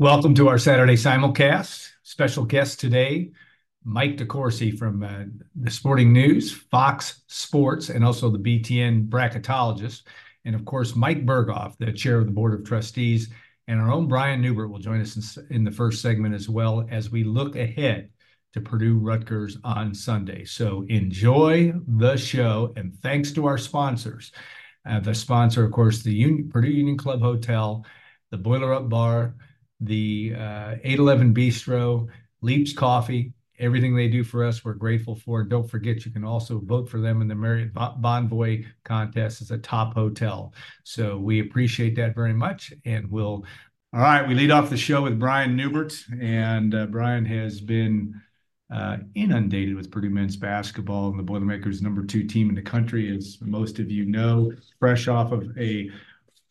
Welcome to our Saturday simulcast. Special guest today, Mike DeCourcy from uh, the Sporting News, Fox Sports, and also the BTN bracketologist. And of course, Mike Berghoff, the chair of the Board of Trustees. And our own Brian Neubert will join us in, in the first segment as well as we look ahead to Purdue Rutgers on Sunday. So enjoy the show. And thanks to our sponsors. Uh, the sponsor, of course, the Union, Purdue Union Club Hotel, the Boiler Up Bar, the uh, 811 Bistro, Leaps Coffee, everything they do for us, we're grateful for. Don't forget, you can also vote for them in the Marriott Bonvoy contest as a top hotel. So we appreciate that very much. And we'll, all right, we lead off the show with Brian Neubert. And uh, Brian has been uh, inundated with Purdue men's basketball and the Boilermakers, number two team in the country, as most of you know, fresh off of a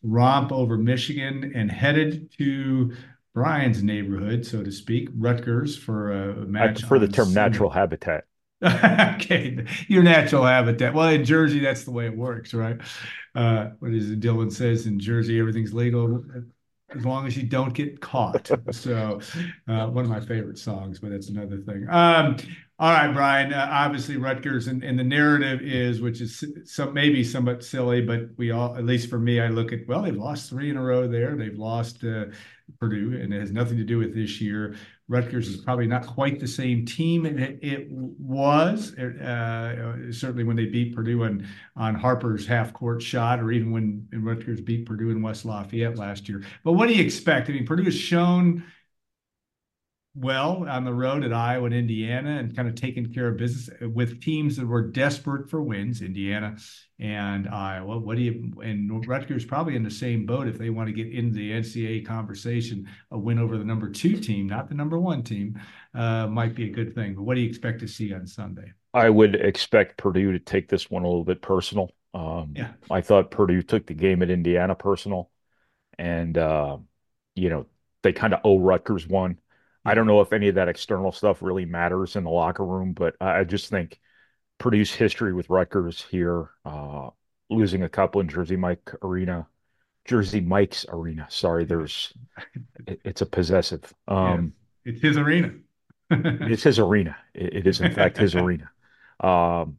romp over Michigan and headed to Brian's neighborhood, so to speak, Rutgers for a match. I prefer the term Sunday. natural habitat. okay, your natural habitat. Well, in Jersey, that's the way it works, right? Uh, what is it? Dylan says in Jersey, everything's legal as long as you don't get caught. so, uh, one of my favorite songs, but that's another thing. Um, all right, Brian. Uh, obviously, Rutgers, and, and the narrative is, which is some maybe somewhat silly, but we all, at least for me, I look at well, they've lost three in a row there. They've lost uh, Purdue, and it has nothing to do with this year. Rutgers is probably not quite the same team it, it was. Uh, certainly when they beat Purdue on, on Harper's half court shot, or even when Rutgers beat Purdue in West Lafayette last year. But what do you expect? I mean, Purdue has shown well on the road at Iowa and Indiana and kind of taking care of business with teams that were desperate for wins, Indiana and Iowa. What do you and Rutgers probably in the same boat if they want to get into the NCAA conversation. A win over the number two team, not the number one team, uh, might be a good thing. But what do you expect to see on Sunday? I would expect Purdue to take this one a little bit personal. Um, yeah, I thought Purdue took the game at Indiana personal, and uh, you know they kind of owe Rutgers one. I don't know if any of that external stuff really matters in the locker room, but I just think Purdue's history with Rutgers here, uh, losing a couple in Jersey Mike Arena, Jersey Mike's Arena. Sorry, there's it, it's a possessive. Um, yeah, it's his arena. it's his arena. It, it is in fact his arena. Um,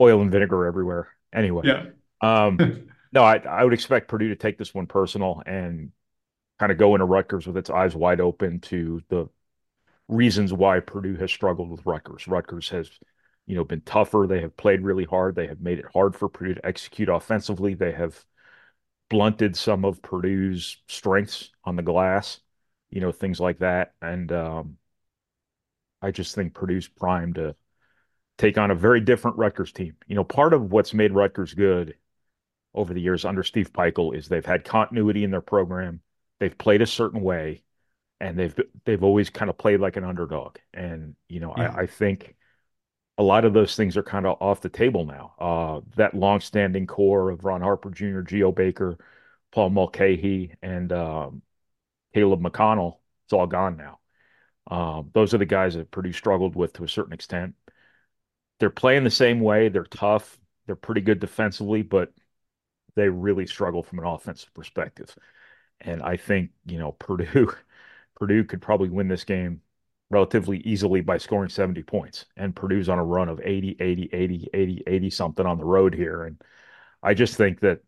oil and vinegar everywhere. Anyway, yeah. um, no, I I would expect Purdue to take this one personal and kind of go into Rutgers with its eyes wide open to the reasons why Purdue has struggled with Rutgers. Rutgers has, you know, been tougher. They have played really hard. They have made it hard for Purdue to execute offensively. They have blunted some of Purdue's strengths on the glass, you know, things like that. And um, I just think Purdue's primed to take on a very different Rutgers team. You know, part of what's made Rutgers good over the years under Steve Pikiell is they've had continuity in their program. They've played a certain way and they've they've always kind of played like an underdog. And you know, yeah. I, I, think a lot of those things are kind of off the table now. Uh, that long-standing core of Ron Harper Jr., Geo Baker, Paul Mulcahy, and um, Caleb McConnell, it's all gone now. Um, those are the guys that Purdue struggled with to a certain extent. They're playing the same way. They're tough. They're pretty good defensively, but they really struggle from an offensive perspective. And I think, you know, Purdue Purdue could probably win this game relatively easily by scoring 70 points. And Purdue's on a run of 80, 80, 80, 80, 80 something on the road here. And I just think that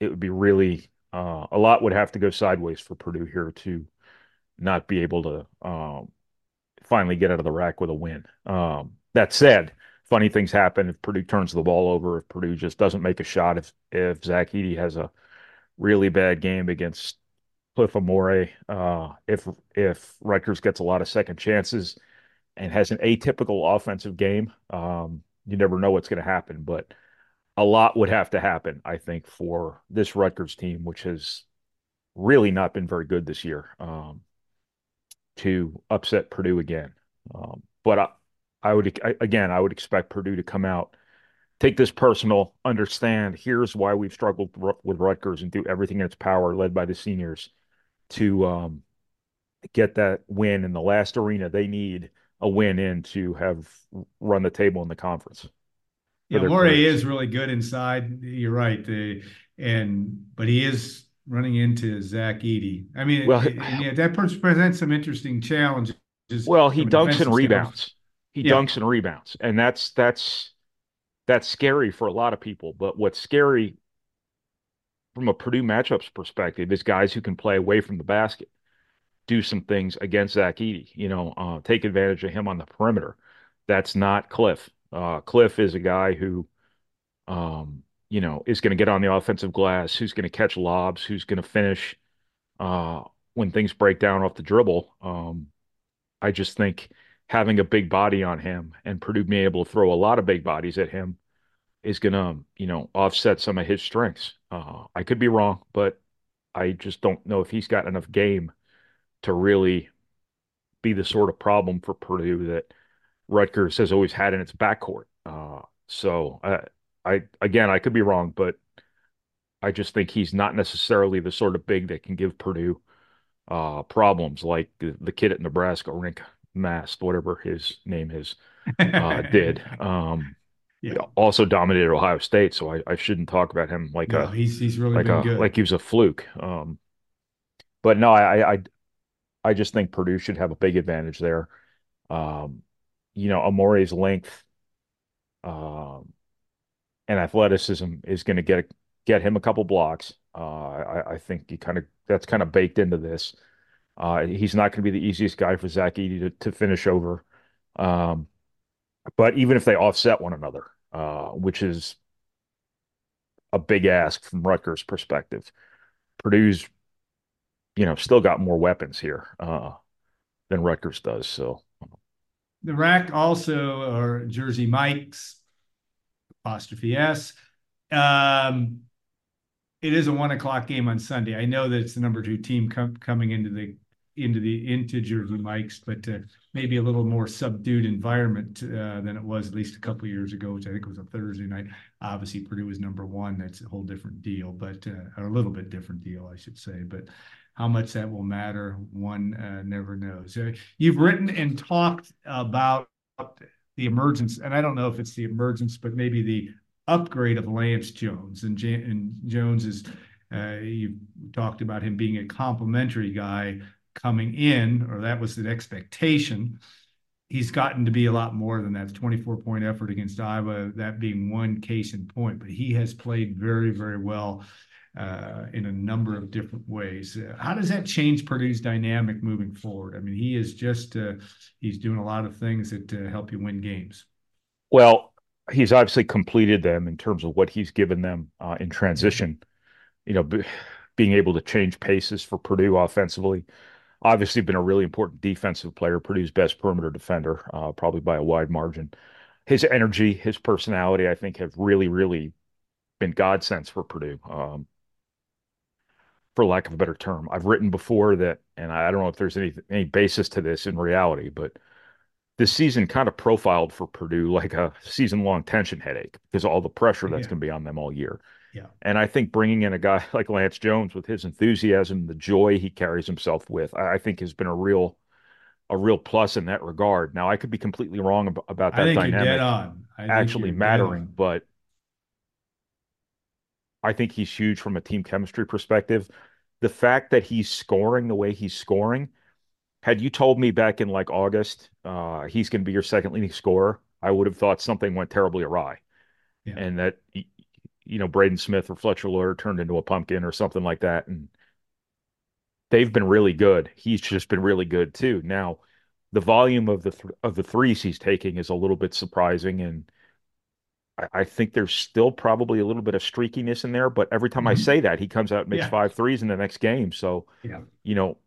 it would be really uh, a lot would have to go sideways for Purdue here to not be able to um, finally get out of the RAC with a win. Um, that said, funny things happen if Purdue turns the ball over, if Purdue just doesn't make a shot, if if Zach Edey has a really bad game against Cliff Omoruyi. Uh, if if Rutgers gets a lot of second chances and has an atypical offensive game, um, you never know what's going to happen. But a lot would have to happen, I think, for this Rutgers team, which has really not been very good this year, um, to upset Purdue again. Um, but I, I would I, again, I would expect Purdue to come out take this personal, understand here's why we've struggled with Rutgers and do everything in its power, led by the seniors, to um, get that win in the last arena they need a win in to have run the table in the conference. Yeah, Omoruyi is really good inside. You're right. The, and but he is running into Zach Edey. I mean, Well, it, yeah, that presents some interesting challenges well, he dunks and rebounds. He Yeah, dunks and rebounds, and that's that's that's scary for a lot of people. But what's scary from a Purdue matchups perspective is guys who can play away from the basket, do some things against Zach Edey. You know, uh, take advantage of him on the perimeter. That's not Cliff. Uh, Cliff is a guy who, um, you know, is going to get on the offensive glass, who's going to catch lobs, who's going to finish uh, when things break down off the dribble. Um, I just think having a big body on him and Purdue being able to throw a lot of big bodies at him is going to, you know, offset some of his strengths. Uh, I could be wrong, but I just don't know if he's got enough game to really be the sort of problem for Purdue that Rutgers has always had in its backcourt. Uh, so uh, I again, I could be wrong, but I just think he's not necessarily the sort of big that can give Purdue uh, problems like the, the kid at Nebraska, Rienk Mast, whatever his name is, uh, did. Um, yeah. also dominated Ohio State, so I, I shouldn't talk about him like No, a he's he's really like a good. like he was a fluke. Um, but no, I, I I just think Purdue should have a big advantage there. Um, you know, Omoruyi's length um, and athleticism is going to get get him a couple blocks. Uh, I, I think he kind of that's kind of baked into this. Uh, he's not going to be the easiest guy for Zach Edey to, to finish over. Um, but even if they offset one another, uh, which is a big ask from Rutgers' perspective, Purdue's you know still got more weapons here uh, than Rutgers does. So The RAC also or Jersey Mike's apostrophe S. Um, it is a one o'clock game on Sunday. I know that it's the number two team com coming into the into the into Jersey Mike's, but uh, maybe a little more subdued environment uh, than it was at least a couple years ago, which I think was a Thursday night. Obviously, Purdue was number one. That's a whole different deal, but uh, a little bit different deal, I should say. But how much that will matter, one uh, never knows. Uh, you've written and talked about the emergence, and I don't know if it's the emergence, but maybe the upgrade of Lance Jones. And, and Jones is, uh, you talked about him being a complimentary guy coming in, or that was the expectation. He's gotten to be a lot more than that. 24 point effort against Iowa, that being one case in point, but he has played very, very well uh, in a number of different ways. Uh, how does that change Purdue's dynamic moving forward? I mean, he is just uh, he's doing a lot of things that uh, help you win games. well, he's obviously completed them in terms of what he's given them uh, in transition. You know, b- being able to change paces for Purdue offensively. Obviously, been a really important defensive player, Purdue's best perimeter defender, uh, probably by a wide margin. His energy, his personality, I think, have really, really been godsends for Purdue. Um, for lack of a better term, I've written before that, and I don't know if there's any any basis to this in reality, but this season kind of profiled for Purdue like a season long tension headache because all the pressure that's Yeah. going to be on them all year. Yeah. And I think bringing in a guy like Lance Jones with his enthusiasm, the joy he carries himself with, I think has been a real a real plus in that regard. Now, I could be completely wrong ab- about I that think you're dead dynamic on. I think actually mattering, but I think he's huge from a team chemistry perspective. The fact that he's scoring the way he's scoring, had you told me back in like August, uh, he's going to be your second leading scorer, I would have thought something went terribly awry Yeah. and that you know Braden Smith or Fletcher Loyer turned into a pumpkin or something like that. And they've been really good. He's just been really good too. Now, the volume of the th of the threes he's taking is a little bit surprising, and I, I think there's still probably a little bit of streakiness in there. But every time I Mhm. say that, he comes out and makes Yeah. five threes in the next game. So, Yeah. you know,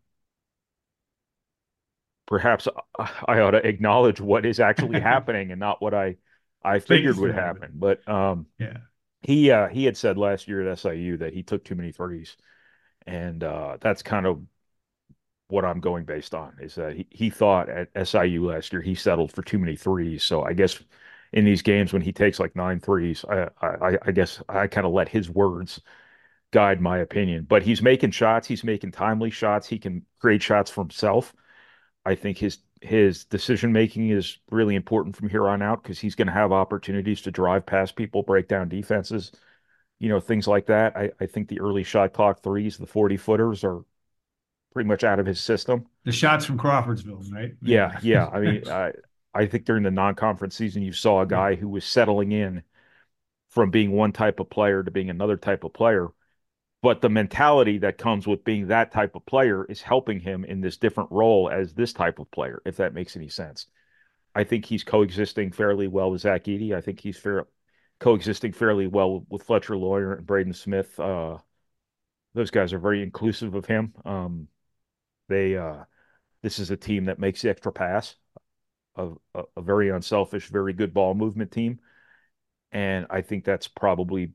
perhaps I I ought to acknowledge what is actually happening and not what I I figured would happen. But um, Yeah. He uh, he had said last year at SIU that he took too many threes, and uh, that's kind of what I'm going based on. Is that he, he thought at SIU last year he settled for too many threes. So I guess in these games when he takes like nine threes, I I, I guess I kind of let his words guide my opinion. But he's making shots. He's making timely shots. He can create shots for himself. I think his his decision making is really important from here on out because he's going to have opportunities to drive past people, break down defenses. you know, things like that. I, I think the early shot clock threes, the 40 footers are pretty much out of his system. The shots from Crawfordsville, right? Yeah, yeah. I mean, I I think during the non-conference season, you saw a guy who was settling in from being one type of player to being another type of player. But the mentality that comes with being that type of player is helping him in this different role as this type of player, if that makes any sense. I think he's coexisting fairly well with Zach Edey. I think he's fair, coexisting fairly well with Fletcher Loyer and Braden Smith. Uh, those guys are very inclusive of him. Um, they uh, this is a team that makes the extra pass, a, a, a very unselfish, very good ball movement team, and I think that's probably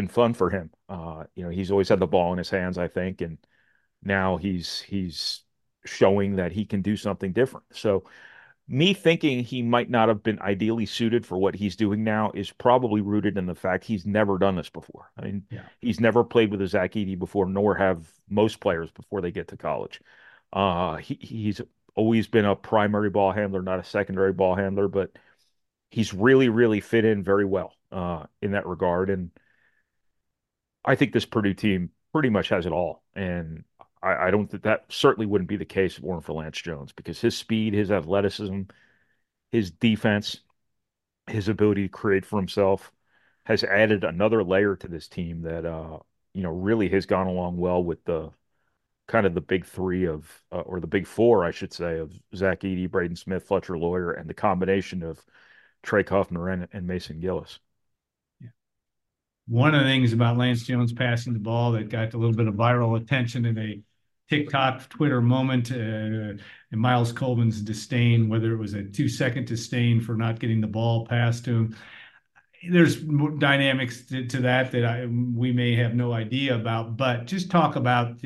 been fun for him. Uh, you know, he's always had the ball in his hands, I think, and now he's he's showing that he can do something different. So me thinking he might not have been ideally suited for what he's doing now is probably rooted in the fact he's never done this before. I mean, yeah. he's never played with a Zach Edey before, nor have most players before they get to college. Uh, he, he's always been a primary ball handler, not a secondary ball handler, but he's really, really fit in very well uh, in that regard. And I think this Purdue team pretty much has it all. And I, I don't think that certainly wouldn't be the case if it weren't for Lance Jones because his speed, his athleticism, his defense, his ability to create for himself has added another layer to this team that uh, you know really has gone along well with the kind of the big three of uh, or the big four, I should say, of Zach Edey, Braden Smith, Fletcher Loyer, and the combination of Trey Kuffner and, and Mason Gillis one of the things about Lance Jones passing the ball that got a little bit of viral attention in a TikTok, Twitter moment, uh, and Myles Colvin's disdain, whether it was a two second disdain for not getting the ball passed to him. There's dynamics to, to that that I, we may have no idea about, but just talk about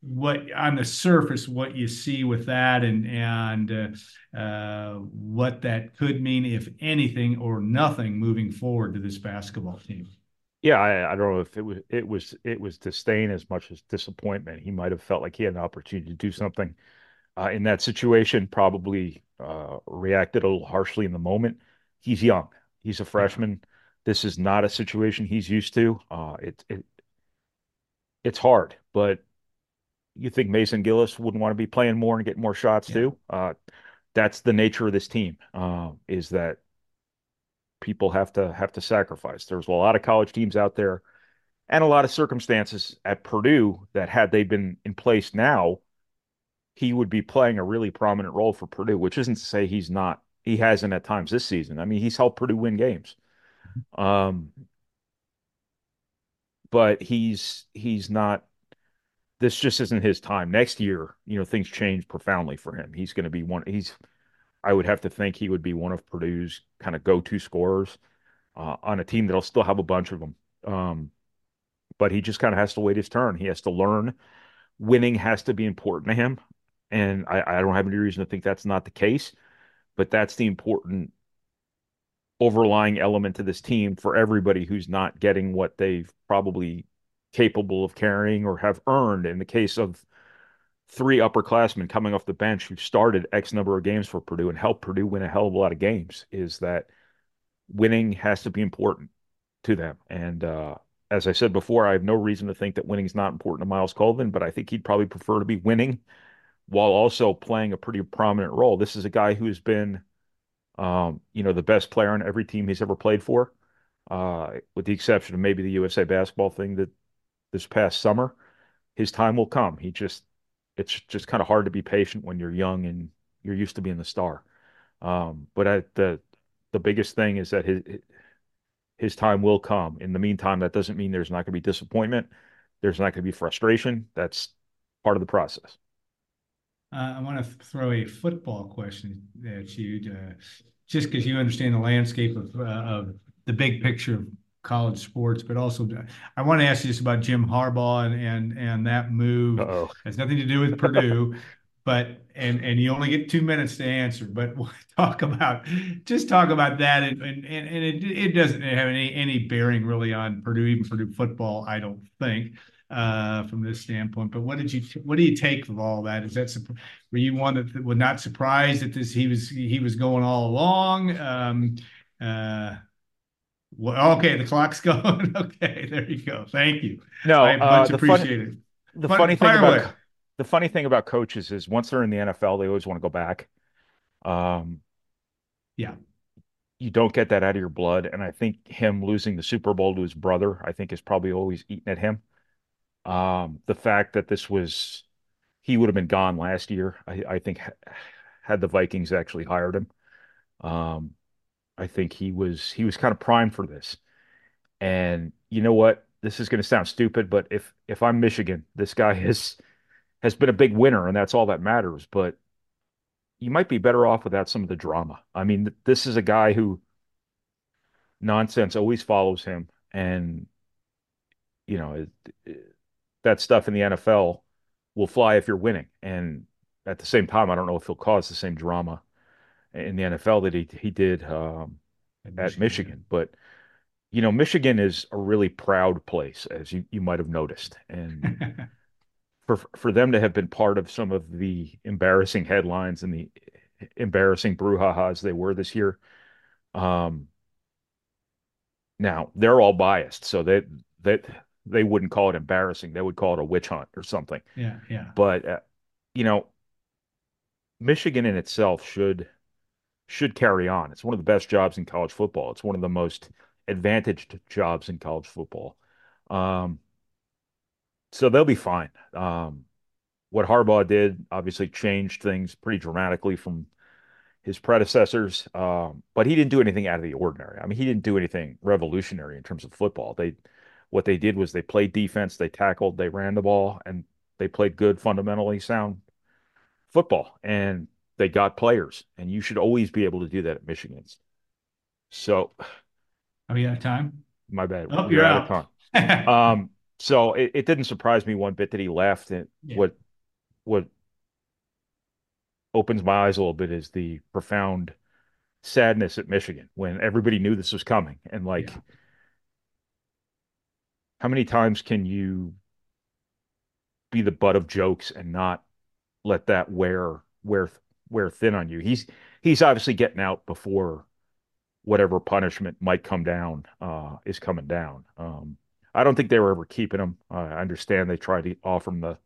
what on the surface what you see with that and and uh, uh, what that could mean if anything or nothing moving forward to this basketball team yeah, I, I, don't know if it was it was it was disdain as much as disappointment. He might have felt like he had an opportunity to do something uh, in that situation. Probably uh, reacted a little harshly in the moment. He's young. He's a freshman. This is not a situation he's used to. Uh, it, it it's hard, but you think Mason Gillis wouldn't want to be playing more and get more shots yeah. too? Uh, that's the nature of this team. Uh, is that people have to have to sacrifice. There's a lot of college teams out there and a lot of circumstances at Purdue that had they been in place now, he would be playing a really prominent role for Purdue, which isn't to say he's not. He hasn't at times this season. I mean, he's helped Purdue win games. Um, but he's he's not this just isn't his time. Next year, you know, things change profoundly for him. He's going to be one he's I would have to think he would be one of Purdue's kind of go-to scorers uh, on a team that'll still have a bunch of them. Um, but he just kind of has to wait his turn. He has to learn. Winning has to be important to him, and I, I don't have any reason to think that's not the case. But that's the important overlying element to this team for everybody who's not getting what they've probably capable of carrying or have earned. In the case of three upperclassmen coming off the bench who started X number of games for Purdue and helped Purdue win a hell of a lot of games is that winning has to be important to them. And uh, as I said before, I have no reason to think that winning is not important to Myles Colvin, but I think he'd probably prefer to be winning while also playing a pretty prominent role. This is a guy who's been, um, you know, the best player on every team he's ever played for, uh, with the exception of maybe the USA basketball thing that this past summer. His time will come. He just it's just kind of hard to be patient when you're young and you're used to being the star. Um, but I, the the biggest thing is that his his time will come. In the meantime, that doesn't mean there's not going to be disappointment. There's not going to be frustration. That's part of the process. Uh, I want to throw a football question at you, uh, just because you understand the landscape of, uh, of the big picture college sports, but also I want to ask you just about Jim Harbaugh and and, and that move. Uh-oh. Has nothing to do with Purdue, but and and you only get two minutes to answer. But we'll talk about just talk about that, and and, and it it doesn't have any any bearing really on Purdue, even Purdue football. I don't think uh, from this standpoint. But what did you what do you take of all that? Is that were you one that was not surprised that this he was he was going all along? Um, uh, Well, okay, the clock's going. okay, there you go. Thank you. No, I uh, much funny appreciated. the Fun, funny thing away. about the funny thing about coaches is once they're in the NFL, they always want to go back. Um, Yeah. you don't get that out of your blood, and I think him losing the Super Bowl to his brother, I think is probably always eating at him. Um, the fact that this was he would have been gone last year, I, I think had the Vikings actually hired him. Um, I think he was he was kind of primed for this. And you know what? This is going to sound stupid, but if if I'm Michigan, this guy has has been a big winner, and that's all that matters. But you might be better off without some of the drama. I mean, this is a guy who nonsense always follows him, and you know it, it, that stuff in the NFL will fly if you're winning. And at the same time, I don't know if he'll cause the same drama in the NFL that he he did um, at Michigan, Michigan. But you know, Michigan is a really proud place, as you, you might have noticed. And for for them to have been part of some of the embarrassing headlines and the embarrassing brouhahas they were this year. Um, now they're all biased, so they they they wouldn't call it embarrassing. They would call it a witch hunt or something. Yeah, yeah. But uh, you know, Michigan in itself should should carry on. It's one of the best jobs in college football. It's one of the most advantaged jobs in college football. Um, so they'll be fine. Um, what Harbaugh did obviously changed things pretty dramatically from his predecessors, um, but he didn't do anything out of the ordinary. I mean, he didn't do anything revolutionary in terms of football. They what they did was they played defense, they tackled, they ran the ball, and they played good, fundamentally sound football. And they got players, and you should always be able to do that at Michigan's. So, are we out of time? My bad. Oh, you're, out. out. of time. um, so it, it, didn't surprise me one bit that he left. And yeah. what what opens my eyes a little bit is the profound sadness at Michigan when everybody knew this was coming. And like, yeah. how many times can you be the butt of jokes and not let that wear wear wear thin on you? He's he's obviously getting out before whatever punishment might come down uh, is coming down. Um, I don't think they were ever keeping him. I understand they tried to offer him the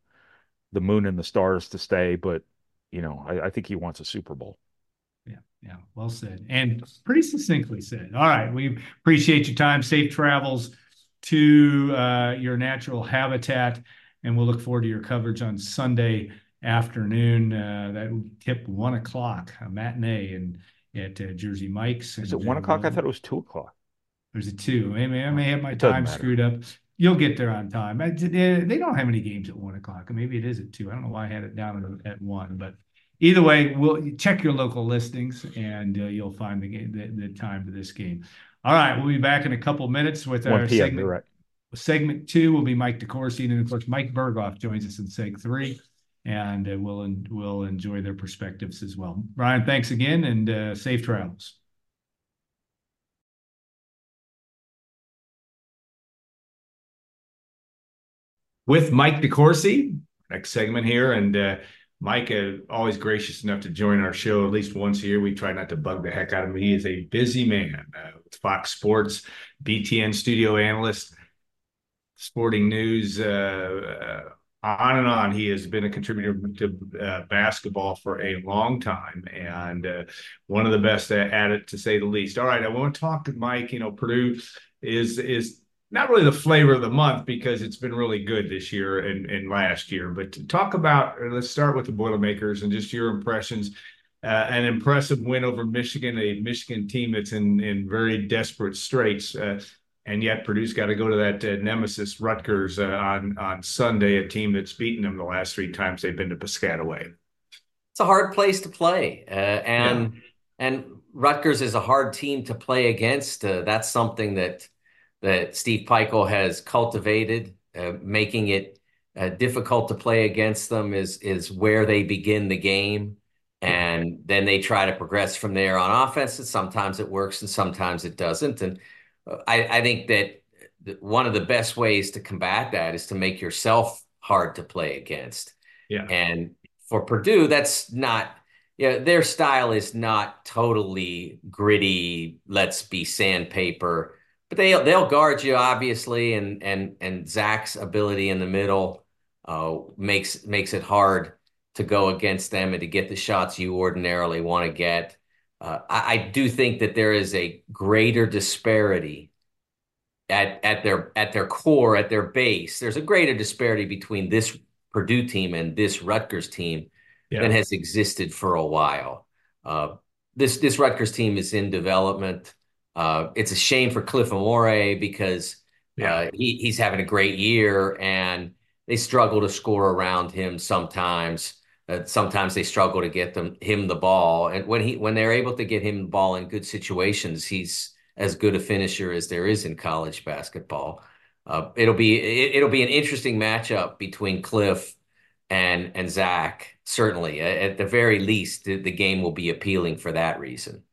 the moon and the stars to stay, but you know, I, I think he wants a Super Bowl. Yeah, yeah, well said, and pretty succinctly said. All right, we appreciate your time. Safe travels to uh, your natural habitat, and we'll look forward to your coverage on Sunday afternoon. Uh, that will tip one o'clock, a matinee, and at uh, Jersey Mike's. Is it one o'clock? I thought it was two o'clock. There's a two. I may, I may have my time screwed up. You'll get there on time. I, they don't have any games at one o'clock. Maybe it is at two. I don't know why I had it down at, one, but either way, we'll check your local listings and uh, you'll find the, game, the, the time to this game. All right, we'll be back in a couple minutes with our segment. Right. Segment two will be Mike DeCourcy, and of course Mike Berghoff joins us in seg three, and uh, we'll we'll enjoy their perspectives as well. Brian, thanks again, and uh, safe travels. with Mike DeCourcy. Next segment here, and uh, Mike, uh, always gracious enough to join our show at least once a year. We try not to bug the heck out of him. He is a busy man uh, with Fox Sports, BTN studio analyst, sporting news, uh, uh, on and on. He has been a contributor to uh, basketball for a long time and uh, one of the best at it, to say the least. All right, I want to talk to Mike. You know, Purdue is is not really the flavor of the month because it's been really good this year and, and last year. But talk about, let's start with the Boilermakers and just your impressions. Uh, an impressive win over Michigan, a Michigan team that's in in very desperate straits. Uh, and yet Purdue's got to go to that uh, nemesis Rutgers uh, on on Sunday, a team that's beaten them the last three times they've been to Piscataway. It's a hard place to play, uh, and yeah. and Rutgers is a hard team to play against. Uh, that's something that that Steve Pikiell has cultivated, uh, making it uh, difficult to play against them is is where they begin the game, and then they try to progress from there on offense. And sometimes it works, and sometimes it doesn't. And I, I think that one of the best ways to combat that is to make yourself hard to play against. Yeah. And for Purdue, that's not yeah, you know, their style is not totally gritty, let's be sandpaper but they they'll guard you obviously, and and and Zach's ability in the middle uh, makes makes it hard to go against them and to get the shots you ordinarily want to get. Uh, I, I do think that there is a greater disparity at at their at their core, at their base. There's a greater disparity between this Purdue team and this Rutgers team yeah. than has existed for a while. Uh, this this Rutgers team is in development. Uh, it's a shame for Cliff Omoruyi because yeah. uh, he, he's having a great year and they struggle to score around him sometimes. Uh, sometimes they struggle to get them him the ball, and when he when they're able to get him the ball in good situations, he's as good a finisher as there is in college basketball. Uh, it'll be it, will be an interesting matchup between Cliff and and Zach. Certainly, at the very least, the, the game will be appealing for that reason.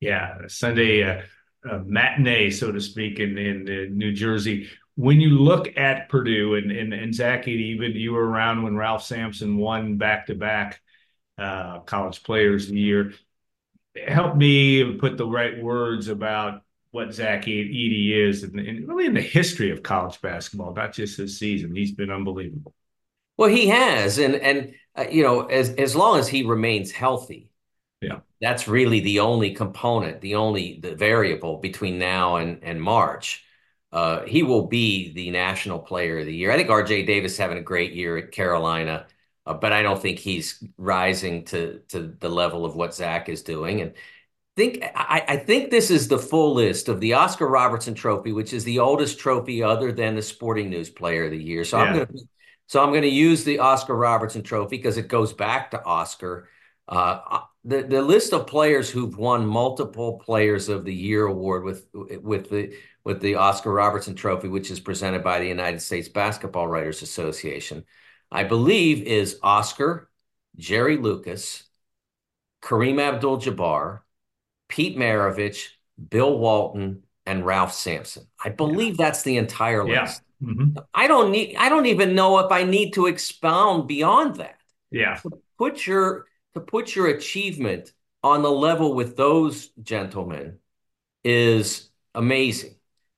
Yeah, Sunday uh, uh, matinee, so to speak, in, in, in New Jersey. When you look at Purdue and and, and Zach, even you were around when Ralph Sampson won back to back college players of the year. Help me put the right words about what Zach Edey is and, and, really in the history of college basketball, not just this season. He's been unbelievable. Well, he has, and and uh, you know, as as long as he remains healthy, yeah, that's really the only component, the only the variable between now and and March. Uh, he will be the national player of the year. I think R.J. Davis having a great year at Carolina, uh, but I don't think he's rising to to the level of what Zach is doing. And think I, I, think this is the full list of the Oscar Robertson Trophy, which is the oldest trophy other than the Sporting News Player of the Year. So yeah. I'm going to so I'm going to use the Oscar Robertson Trophy because it goes back to Oscar. Uh, uh, the the list of players who've won multiple Players of the Year award with with the with the Oscar Robertson Trophy, which is presented by the United States Basketball Writers Association, I believe is Oscar, Jerry Lucas, Kareem Abdul-Jabbar, Pete Maravich, Bill Walton, and Ralph Sampson. I believe yeah. that's the entire list. Yeah. Mm-hmm. I don't need I don't even know if I need to expound beyond that. Yeah. To put your to put your achievement on the level with those gentlemen is amazing.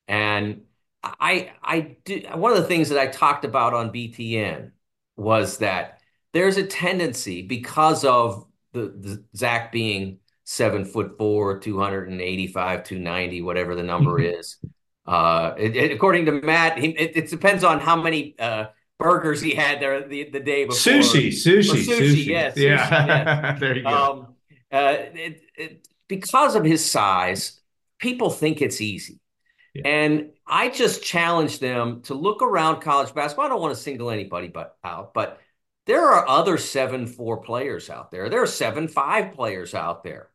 And I I did one of the things that I talked about on BTN was that there's a tendency because of the, the Zach being seven foot four, 285, 290, whatever the number mm-hmm. is. Uh, it, it, according to Matt, he, it, it, depends on how many uh, burgers he had there the, the day before. Sushi, sushi, sushi, sushi, yes. Yeah. Sushi, yes. there you go. Um, uh, because of his size, people think it's easy. Yeah. And I just challenge them to look around college basketball. I don't want to single anybody but out, but there are other seven four players out there. There are seven five players out there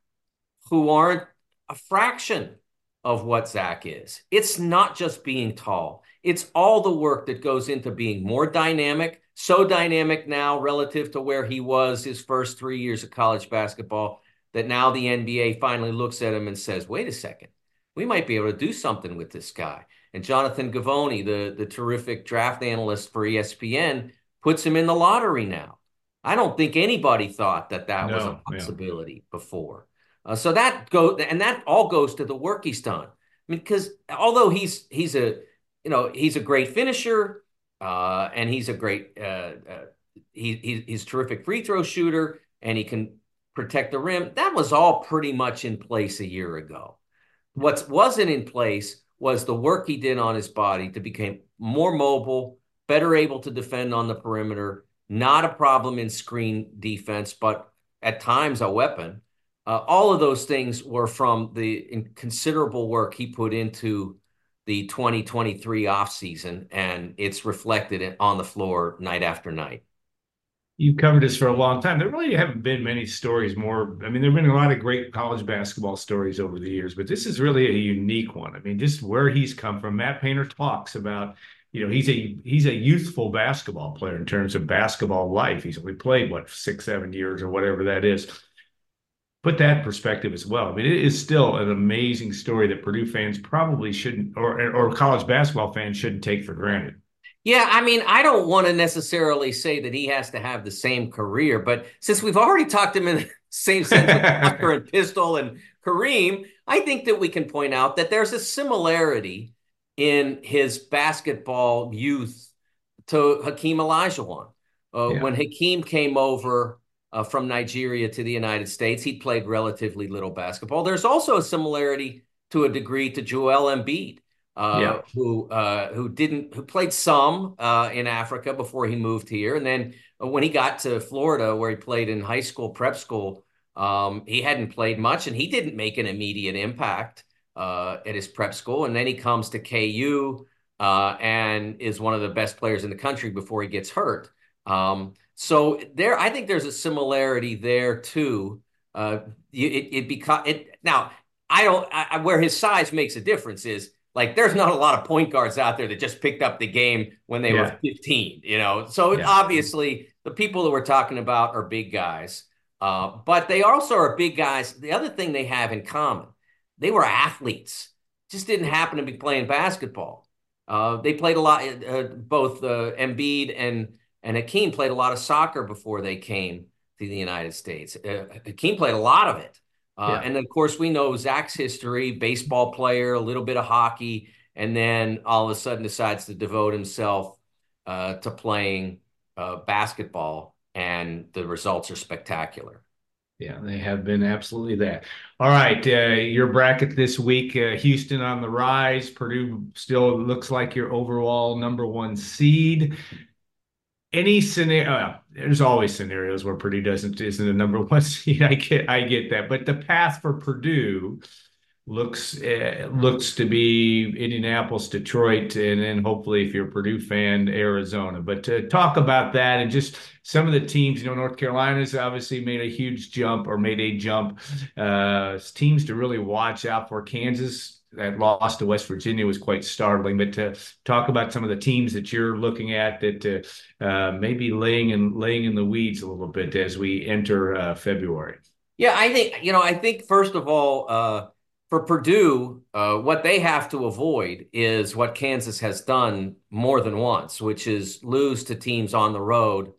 who aren't a fraction of what Zach is. It's not just being tall, it's all the work that goes into being more dynamic, so dynamic now relative to where he was his first three years of college basketball that now the NBA finally looks at him and says, wait a second, we might be able to do something with this guy. And Jonathan Givony, the, the terrific draft analyst for ESPN, puts him in the lottery now. I don't think anybody thought that that no, was a possibility yeah. before. Uh, so that go and that all goes to the work he's done. I mean, because although he's he's a you know he's a great finisher uh, and he's a great uh, uh he, he he's terrific free throw shooter and he can protect the rim. That was all pretty much in place a year ago. What wasn't in place was the work he did on his body to become more mobile, better able to defend on the perimeter. Not a problem in screen defense, but at times a weapon. Uh, all of those things were from the considerable work he put into the 2023 offseason, and it's reflected on the floor night after night. You've covered this for a long time. There really haven't been many stories more. I mean, there have been a lot of great college basketball stories over the years, but this is really a unique one. I mean, just where he's come from. Matt Painter talks about, you know, he's a he's a youthful basketball player in terms of basketball life. He's only played what six, seven years or whatever that is put that perspective as well. I mean, it is still an amazing story that Purdue fans probably shouldn't, or or college basketball fans shouldn't take for granted. Yeah, I mean, I don't want to necessarily say that he has to have the same career, but since we've already talked him in the same sense with Tucker and Pistol and Kareem, I think that we can point out that there's a similarity in his basketball youth to Hakeem Olajuwon. Uh, yeah. When Hakeem came over uh, from Nigeria to the United States, he played relatively little basketball. There's also a similarity to a degree to Joel Embiid uh, yeah. who uh, who didn't who played some uh, in Africa before he moved here, and then when he got to Florida, where he played in high school, prep school, um, he hadn't played much, and he didn't make an immediate impact uh, at his prep school, and then he comes to KU uh, and is one of the best players in the country before he gets hurt. Um, so there, I think there's a similarity there too. Uh, it it because it now I don't I, where his size makes a difference is like there's not a lot of point guards out there that just picked up the game when they yeah. were 15, you know. So yeah. obviously the people that we're talking about are big guys. Uh, but they also are big guys. The other thing they have in common, they were athletes. Just didn't happen to be playing basketball. Uh, they played a lot. Uh, both uh, Embiid and and Hakeem played a lot of soccer before they came to the United States. Uh, Hakeem played a lot of it. Uh, yeah. And of course, we know Zach's history baseball player, a little bit of hockey, and then all of a sudden decides to devote himself uh, to playing uh, basketball, and the results are spectacular. Yeah, they have been absolutely that. All right, uh, your bracket this week: uh, Houston on the rise. Purdue still looks like your overall number one seed any scenario there's always scenarios where Purdue doesn't isn't the number one seed. I get I get that, but the path for Purdue looks uh, looks to be Indianapolis, Detroit, and then hopefully, if you're a Purdue fan, Arizona. But to talk about that and just some of the teams, you know, North Carolina's obviously made a huge jump or made a jump. Uh, teams to really watch out for. Kansas that loss to West Virginia was quite startling. But to talk about some of the teams that you're looking at that uh, uh, maybe laying in laying in the weeds a little bit as we enter uh, February. Yeah, I think you know. I think first of all, uh, for Purdue, uh, what they have to avoid is what Kansas has done more than once, which is lose to teams on the road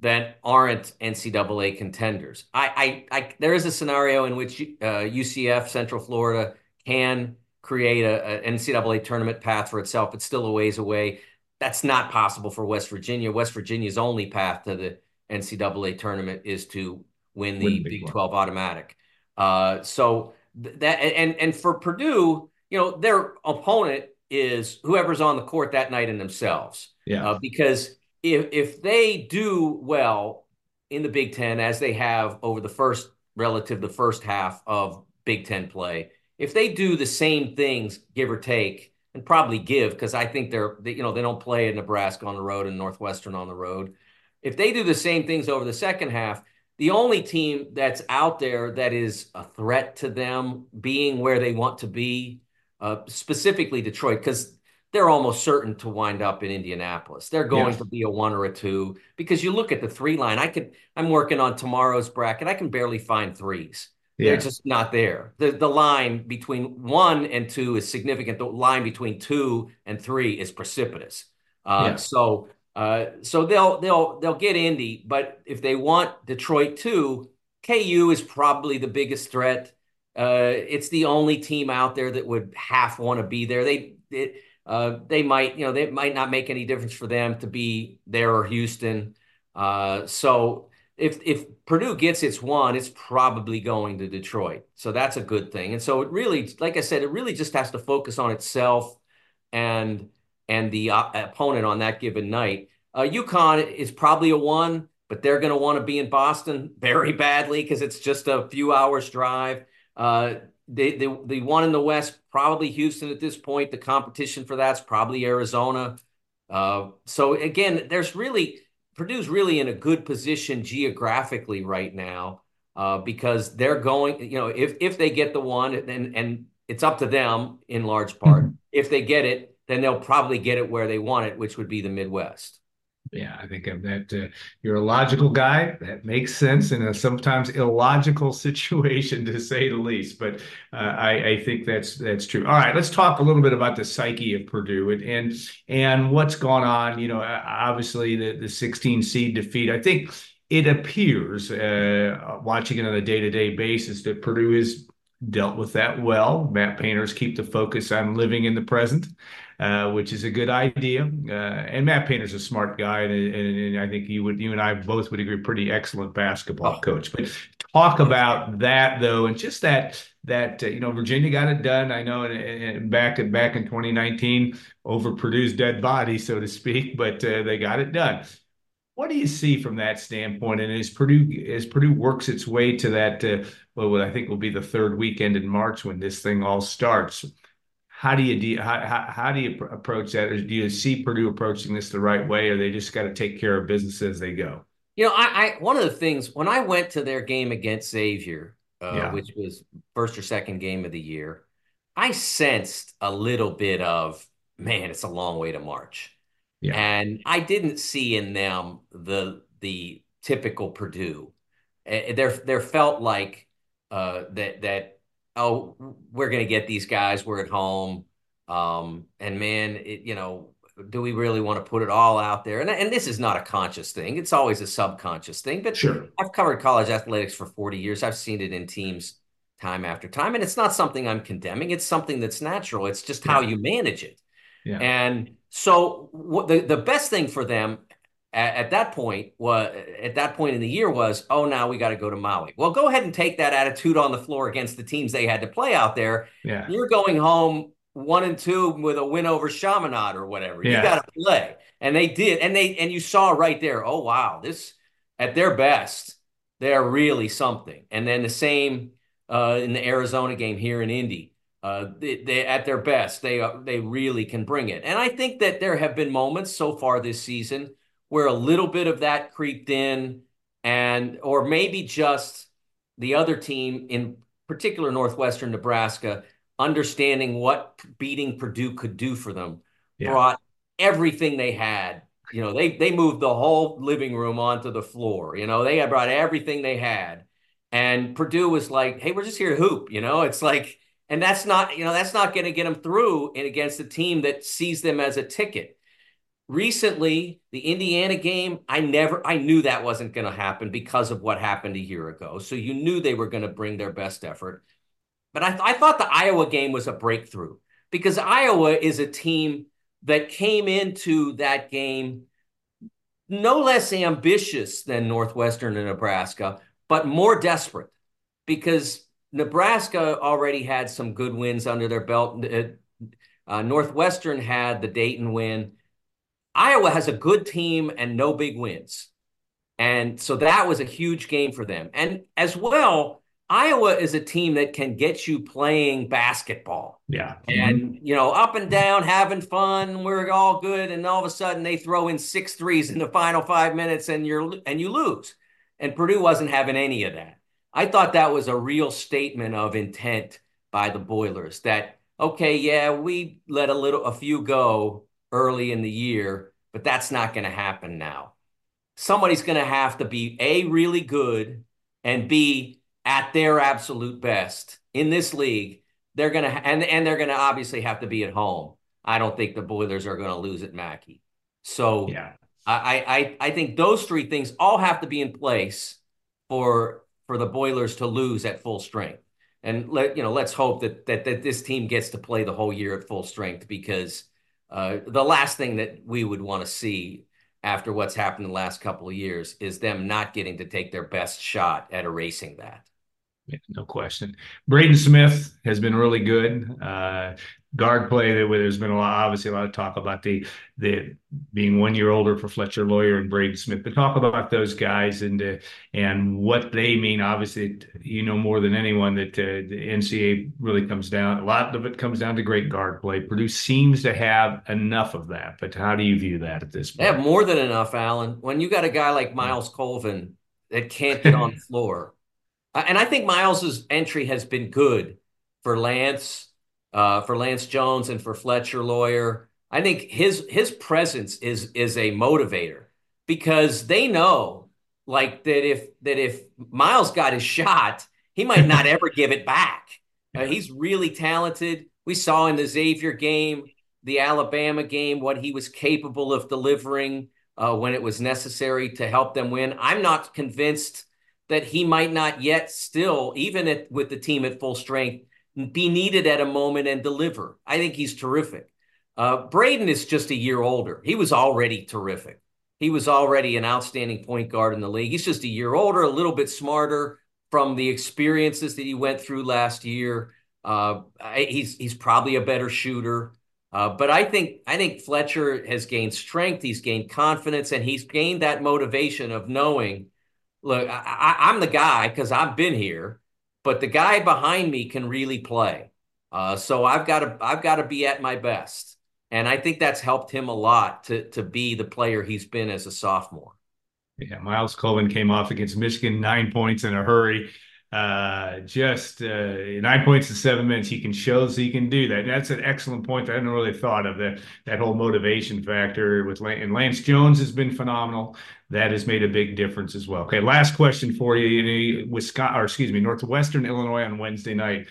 that aren't NCAA contenders. I, I, I there is a scenario in which UCF, uh, Central Florida, can create a, an NCAA tournament path for itself. It's still a ways away. That's not possible for West Virginia. West Virginia's only path to the NCAA tournament is to win the win Big, Big 12 automatic. Uh, so that and and for Purdue, you know, their opponent is whoever's on the court that night in themselves. Yeah. Uh, because if if they do well in the Big Ten as they have over the first relative the first half of Big Ten play, if they do the same things, give or take, and probably give, because I think they're, they, you know, they don't play in Nebraska on the road and Northwestern on the road. If they do the same things over the second half, the only team that's out there that is a threat to them being where they want to be, uh, specifically Detroit, because they're almost certain to wind up in Indianapolis. They're going yes. to be a one or a two because you look at the three line. I could, I'm working on tomorrow's bracket. I can barely find threes. Yeah. They're just not there. The the line between one and two is significant. The line between two and three is precipitous. Uh, yeah. So uh, so they'll they'll they'll get Indy, but if they want Detroit too, KU is probably the biggest threat. Uh, it's the only team out there that would half want to be there. They it, uh, they might you know they might not make any difference for them to be there or Houston. Uh, so if if Purdue gets its one, it's probably going to Detroit. So that's a good thing. And so it really, like I said, it really just has to focus on itself and and the uh, opponent on that given night. Uh, UConn is probably a one, but they're going to want to be in Boston very badly because it's just a few hours drive. Uh, the, the the one in the West probably Houston at this point. The competition for that's probably Arizona. Uh, so again, there's really Purdue's really in a good position geographically right now uh, because they're going. You know, if if they get the one, and and it's up to them in large part. Mm-hmm. If they get it, then they'll probably get it where they want it, which would be the Midwest. Yeah, I think of that uh, you're a logical guy. That makes sense in a sometimes illogical situation, to say the least. But uh, I, I, think that's that's true. All right, let's talk a little bit about the psyche of Purdue and and, and what's gone on. You know, obviously the the 16 seed defeat. I think it appears, uh, watching it on a day to day basis, that Purdue has dealt with that well. Matt Painters keep the focus on living in the present uh, which is a good idea. Uh, and Matt Painter's a smart guy, and, and, and, I think you would, you and I both would agree, pretty excellent basketball oh. coach. But talk about that though, and just that that uh, you know Virginia got it done. I know, and, back in back in 2019 over Purdue's dead body, so to speak, but uh, they got it done. What do you see from that standpoint? And as Purdue as Purdue works its way to that, uh, well, I think will be the third weekend in March when this thing all starts how do you de- how, how, how do you pr- approach that? Or do you see Purdue approaching this the right way, or they just got to take care of business as they go? You know, I, I one of the things when I went to their game against Xavier, uh, yeah. which was first or second game of the year, I sensed a little bit of man, it's a long way to march, yeah. and I didn't see in them the the typical Purdue. Uh, there there felt like uh, that that oh, we're going to get these guys. We're at home. Um, and man, it, you know, do we really want to put it all out there? And, and this is not a conscious thing. It's always a subconscious thing. But sure. I've covered college athletics for 40 years. I've seen it in teams time after time. And it's not something I'm condemning. It's something that's natural. It's just how you manage it. Yeah. And so what the, the best thing for them at, at that point was at that point in the year was, oh, now we got to go to Maui. Well, go ahead and take that attitude on the floor against the teams they had to play out there. Yeah. You're going home one and two with a win over Chaminade or whatever. Yeah. You got to play. And they did. And they and you saw right there, oh wow, this at their best, they're really something. And then the same uh, in the Arizona game here in Indy. Uh, they, they, at their best, they they really can bring it, and I think that there have been moments so far this season where a little bit of that creeped in and or maybe just the other team in particular northwestern nebraska understanding what beating purdue could do for them yeah. brought everything they had. You know they they moved the whole living room onto the floor you know they had brought everything they had. And purdue was like hey we're just here to hoop you know it's like and that's not you know that's not going to get them through and against a team that sees them as a ticket recently the indiana game i never i knew that wasn't going to happen because of what happened a year ago. So you knew they were going to bring their best effort. But I, th- I thought the iowa game was a breakthrough because iowa is a team that came into that game no less ambitious than northwestern and nebraska but more desperate because nebraska already had some good wins under their belt. Uh, northwestern had the dayton win Iowa has a good team and no big wins. And so that was a huge game for them. And as well, Iowa is a team that can get you playing basketball. Yeah. And, you know, up and down, having fun, we're all good. And all of a sudden they throw in six threes in the final five minutes and you're and you lose. And Purdue wasn't having any of that. I thought that was a real statement of intent by the Boilers that, okay, yeah, we let a little a few go early in the year, but that's not going to happen now. Somebody's going to have to be A, really good, and B, at their absolute best in this league. They're going to, and, and they're going to obviously have to be at home. I don't think the Boilers are going to lose at Mackey. So yeah. I, I, I think those three things all have to be in place for for the Boilers to lose at full strength. And let you know, let's hope that that that this team gets to play the whole year at full strength because uh, the last thing that we would want to see after what's happened in the last couple of years is them not getting to take their best shot at erasing that. No question. Braden Smith has been really good. Uh, guard play. There's been a lot, obviously, a lot of talk about the the being one year older for Fletcher Loyer and Braden Smith. But talk about those guys and uh, and what they mean. Obviously, you know more than anyone that uh, the NCAA really comes down. A lot of it comes down to great guard play. Purdue seems to have enough of that. But how do you view that at this point? They have more than enough, Alan. When you got a guy like Myles Colvin that can't get on the floor, and I think Myles's entry has been good for Lance uh, for Lance Jones and for Fletcher Loyer. I think his his presence is is a motivator. because they know like that if that if Myles got his shot, he might not ever give it back. Uh, he's really talented. We saw in the Xavier game, the Alabama game, what he was capable of delivering uh, when it was necessary to help them win. I'm not convinced that he might not yet still, even at, with the team at full strength, be needed at a moment and deliver. I think he's terrific. Uh, Braden is just a year older. He was already terrific. He was already an outstanding point guard in the league. He's just a year older, a little bit smarter from the experiences that he went through last year. Uh, he's he's probably a better shooter. Uh, but I think I think Fletcher has gained strength. He's gained confidence, and he's gained that motivation of knowing, look, I, am the guy because I've been here, but the guy behind me can really play. Uh, so I've got to I've got to be at my best, and I think that's helped him a lot to to be the player he's been as a sophomore. Yeah, Myles Colvin came off against Michigan, nine points in a hurry. Uh, just uh, nine points in seven minutes. He can show so he can do that. And that's an excellent point that I hadn't really thought of. That that whole motivation factor with Lance, and Lance Jones has been phenomenal. That has made a big difference as well. Okay, last question for you. you know, Wisconsin, or excuse me, Northwestern Illinois on Wednesday night.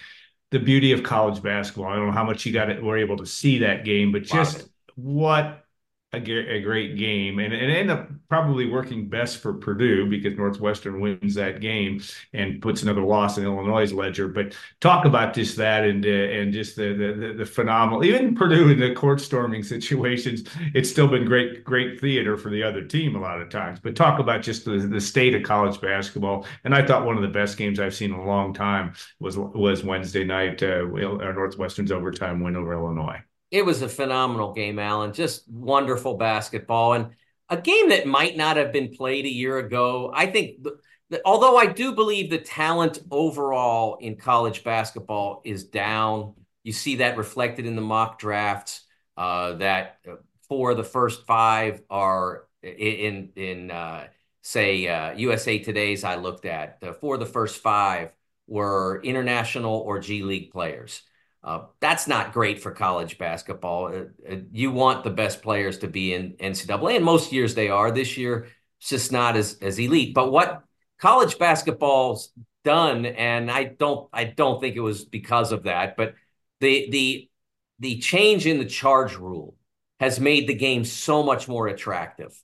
The beauty of college basketball. I don't know how much you got it, were able to see that game, but just what a, a great game and it ended up probably working best for Purdue because Northwestern wins that game and puts another loss in Illinois' ledger. But talk about just that and uh, and just the, the the phenomenal even Purdue in the court storming situations. It's still been great great theater for the other team a lot of times. But talk about just the, the state of college basketball. And I thought one of the best games I've seen in a long time was was Wednesday night uh, Northwestern's overtime win over Illinois it was a phenomenal game, Alan. Just wonderful basketball and a game that might not have been played a year ago. I think, although I do believe the talent overall in college basketball is down, you see that reflected in the mock drafts. Uh, that four of the first five are in in uh, say uh, USA Today's. I looked at the four of the first five were international or G League players. Uh, that's not great for college basketball. Uh, uh you want the best players to be in NCAA, and most years they are. This year, it's just not as as elite. But what college basketball's done, and I don't I don't think it was because of that, but the the the change in the charge rule has made the game so much more attractive.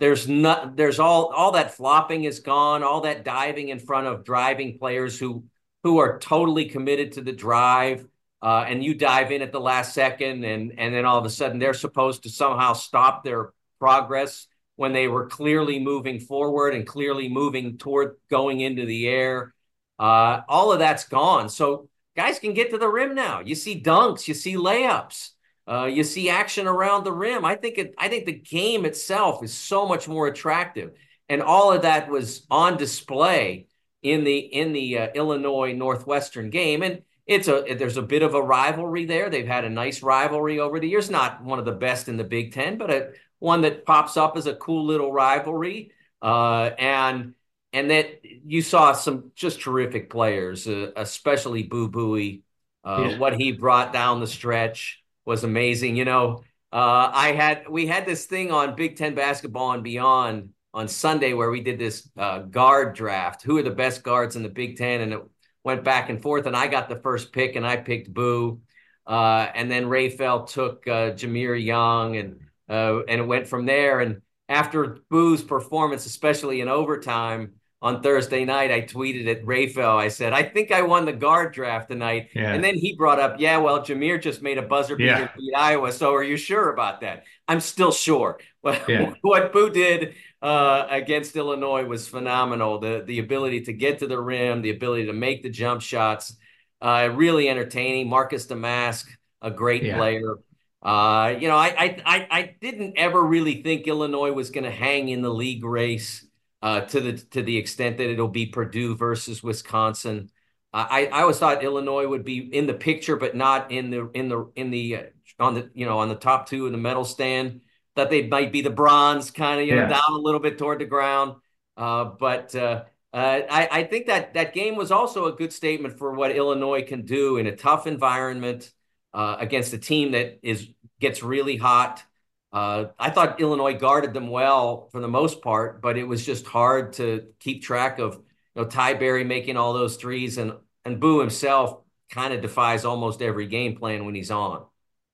There's not there's all all that flopping is gone, all that diving in front of driving players who who are totally committed to the drive uh, and you dive in at the last second, and and then all of a sudden they're supposed to somehow stop their progress when they were clearly moving forward and clearly moving toward going into the air. Uh, all of that's gone. So guys can get to the rim now. You see dunks, you see layups, uh, you see action around the rim. I think it. I think the game itself is so much more attractive, and all of that was on display in the in the uh, Illinois Northwestern game. And it's a there's a bit of a rivalry there. They've had a nice rivalry over the years. Not one of the best in the Big Ten, but a one that pops up as a cool little rivalry. Uh, and and that you saw some just terrific players, uh, especially Boo Buie. Uh, yeah. What he brought down the stretch was amazing. You know, uh, I had we had this thing on Big Ten basketball and beyond on Sunday where we did this uh, guard draft. Who are the best guards in the Big Ten? And it went back and forth, and I got the first pick, and I picked Boo. Uh, and then Raphael took uh, Jahmir Young, and uh, and it went from there. And after Boo's performance, especially in overtime on Thursday night, I tweeted at Raphael. I said, "I think I won the guard draft tonight." Yeah. And then he brought up, "Yeah, well, Jahmir just made a buzzer beater yeah. beat Iowa. So are you sure about that?" I'm still sure. Yeah. what Boo did uh, against Illinois was phenomenal. The the ability to get to the rim, the ability to make the jump shots, uh, really entertaining. Marcus Domask, a great yeah. player. Uh, you know, I, I I didn't ever really think Illinois was going to hang in the league race uh, to the to the extent that it'll be Purdue versus Wisconsin. I, I always thought Illinois would be in the picture, but not in the in the in the uh, on the you know on the top two in the medal stand that they might be the bronze kind of you know down a little bit toward the ground. Uh, but uh, uh, I, I, think that that game was also a good statement for what Illinois can do in a tough environment uh, against a team that is gets really hot. Uh, I thought Illinois guarded them well for the most part, but it was just hard to keep track of you know Ty Berry making all those threes and and Boo himself kind of defies almost every game plan when he's on.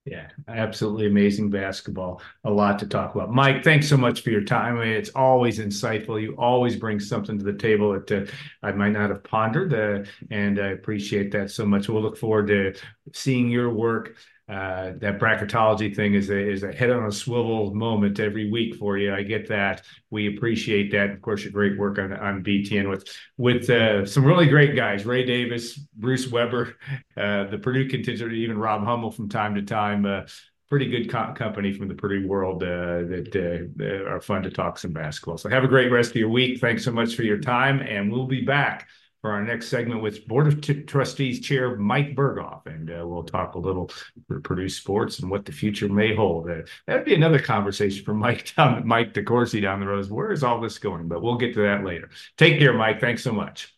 Yeah, absolutely amazing basketball. A lot to talk about. Mike, thanks so much for your time. It's always insightful. You always bring something to the table that uh, I might not have pondered, uh, and I appreciate that so much. We'll look forward to seeing your work uh, that bracketology thing is a is a head on a swivel moment every week for you. I get that. We appreciate that. Of course, your great work on on BTN with with uh, some really great guys: Ray Davis, Bruce Weber, uh, the Purdue contingent, even Rob Hummel from time to time. Uh, pretty good co- company from the Purdue world uh, that uh, are fun to talk some basketball. So have a great rest of your week. Thanks so much for your time, and we'll be back for our next segment with Board of T- Trustees Chair Mike Berghoff, and uh, we'll talk a little Purdue sports and what the future may hold. Uh, that'd be another conversation for Mike down, Mike DeCourcy down the road. Where is all this going? But we'll get to that later. Take care, Mike. Thanks so much.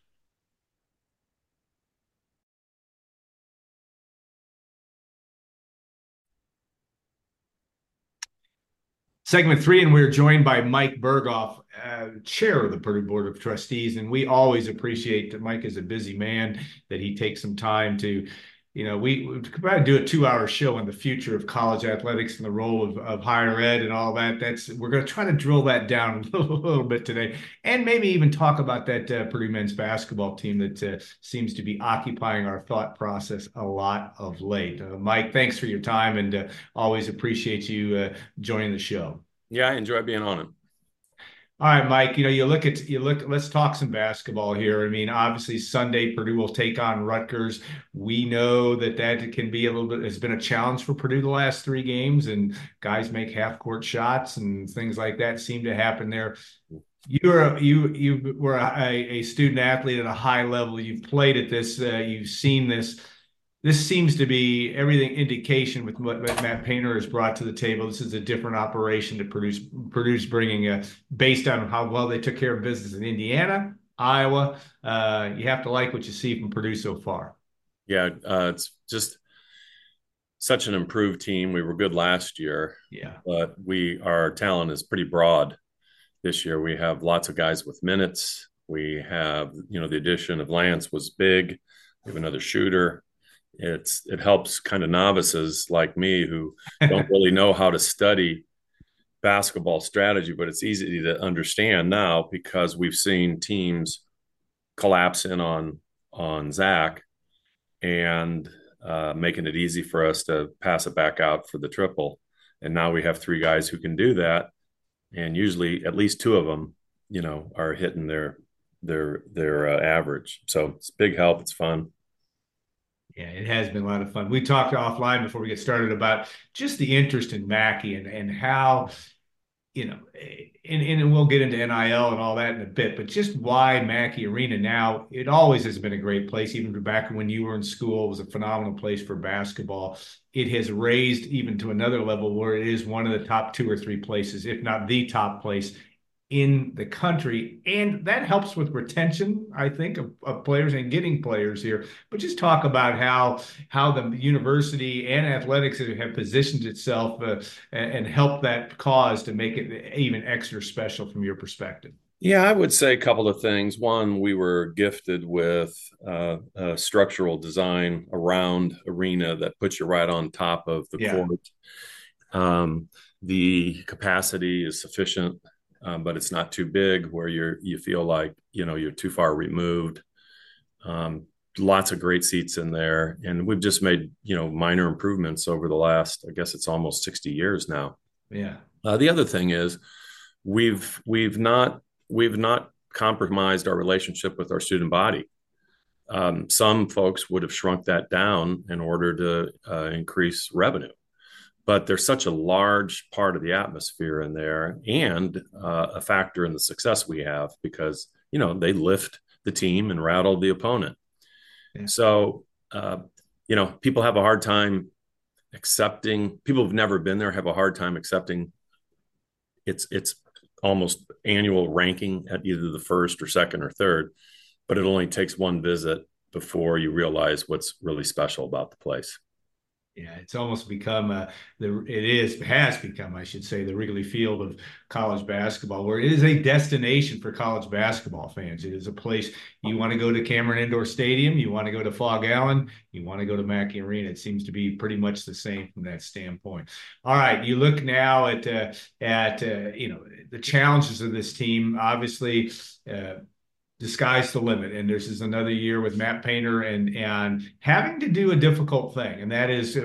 Segment three, and we're joined by Mike Berghoff, uh, chair of the Purdue Board of Trustees. And we always appreciate that Mike is a busy man, that he takes some time to, you know, we, could probably do a two hour show on the future of college athletics and the role of, of higher ed and all that. That's we're going to try to drill that down a little, a little bit today, and maybe even talk about that uh, Purdue men's basketball team that uh, seems to be occupying our thought process a lot of late. Uh, Mike, thanks for your time, and uh, always appreciate you uh, joining the show. Yeah, I enjoy being on it. All right, Mike. You know, you look at you look. Let's talk some basketball here. I mean, obviously Sunday Purdue will take on Rutgers. We know that that can be a little bit. It's been a challenge for Purdue the last three games, and guys make half court shots and things like that seem to happen there. You're you you were a, a student athlete at a high level. You've played at this. Uh, you've seen this this seems to be everything indication with what Matt Painter has brought to the table. This is a different operation to produce produce bringing a based on how well they took care of business in Indiana, Iowa. Uh, you have to like what you see from Purdue so far. Yeah, uh, it's just such an improved team. We were good last year. Yeah, but we our talent is pretty broad this year. We have lots of guys with minutes. We have you know the addition of Lance was big. We have another shooter it's it helps kind of novices like me who don't really know how to study basketball strategy, but it's easy to understand now because we've seen teams collapse in on on Zach and uh, making it easy for us to pass it back out for the triple. And now we have three guys who can do that, and usually at least two of them, you know, are hitting their their their uh, average. So it's big help. It's fun. Yeah, it has been a lot of fun. We talked offline before we get started about just the interest in Mackey and and how you know, eh, and, and we'll get into NIL and all that in a bit, but just why Mackey Arena now, it always has been a great place. Even back when you were in school, it was a phenomenal place for basketball. It has raised even to another level where it is one of the top two or three places, if not the top place in the country. And that helps with retention, I think, of, of, players and getting players here. But just talk about how how the university and athletics have positioned itself uh, and, and helped that cause to make it even extra special from your perspective. Yeah, I would say a couple of things. One, we were gifted with uh, a structural design around arena that puts you right on top of the yeah. court. Um, the capacity is sufficient um, but it's not too big where you're you feel like you know you're too far removed. Um, lots of great seats in there, and we've just made you know minor improvements over the last. I guess it's almost sixty years now. Yeah. Uh, the other thing is we've we've not we've not compromised our relationship with our student body. Um, some folks would have shrunk that down in order to uh, increase revenue but there's such a large part of the atmosphere in there and uh, a factor in the success we have because you know they lift the team and rattle the opponent yeah. so uh, you know people have a hard time accepting people who've never been there have a hard time accepting it's it's almost annual ranking at either the first or second or third but it only takes one visit before you realize what's really special about the place Yeah, it's almost become uh, the it is has become, I should say, the Wrigley Field of college basketball, where it is a destination for college basketball fans. It is a place you want to go to Cameron Indoor Stadium, you want to go to Phog Allen, you want to go to Mackey Arena. It seems to be pretty much the same from that standpoint. All right, you look now at uh, at uh, you know the challenges of this team. Obviously. Uh, the sky's the limit. And this is another year with Matt Painter and and having to do a difficult thing, and that is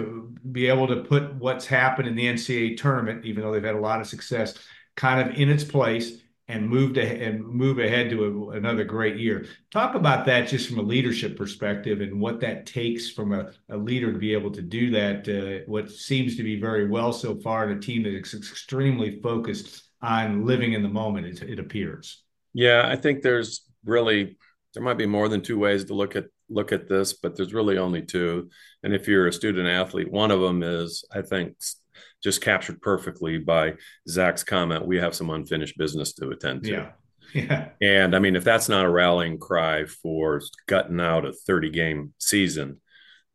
be able to put what's happened in the NCAA tournament, even though they've had a lot of success, kind of in its place and moved ahead and move ahead to a, another great year. Talk about that just from a leadership perspective and what that takes from a, a leader to be able to do that. Uh, what seems to be very well so far, and a team that is extremely focused on living in the moment. It, it appears. Yeah, I think there's really there might be more than two ways to look at look at this, but there's really only two. And if you're a student athlete, one of them is, I think, just captured perfectly by Zach's comment. We have some unfinished business to attend to. Yeah. Yeah. And I mean, if that's not a rallying cry for gutting out a 30 game season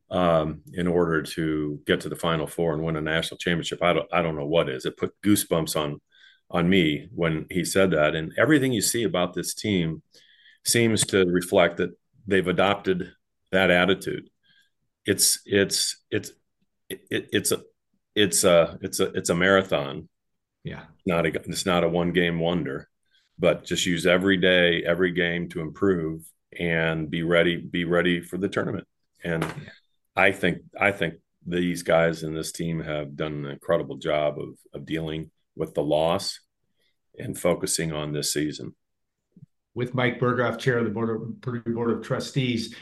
um, in order to get to the final four and win a national championship, I don't, I don't know what is. It put goosebumps on, on me when he said that. And everything you see about this team, seems to reflect that they've adopted that attitude. It's it's it's it, it's a it's a it's a it's a marathon. Yeah, not a it's not a one game wonder, but just use every day, every game to improve and be ready be ready for the tournament. And yeah. I think I think these guys in this team have done an incredible job of of dealing with the loss and focusing on this season with Mike Berghoff, chair of the board of Purdue Board of Trustees.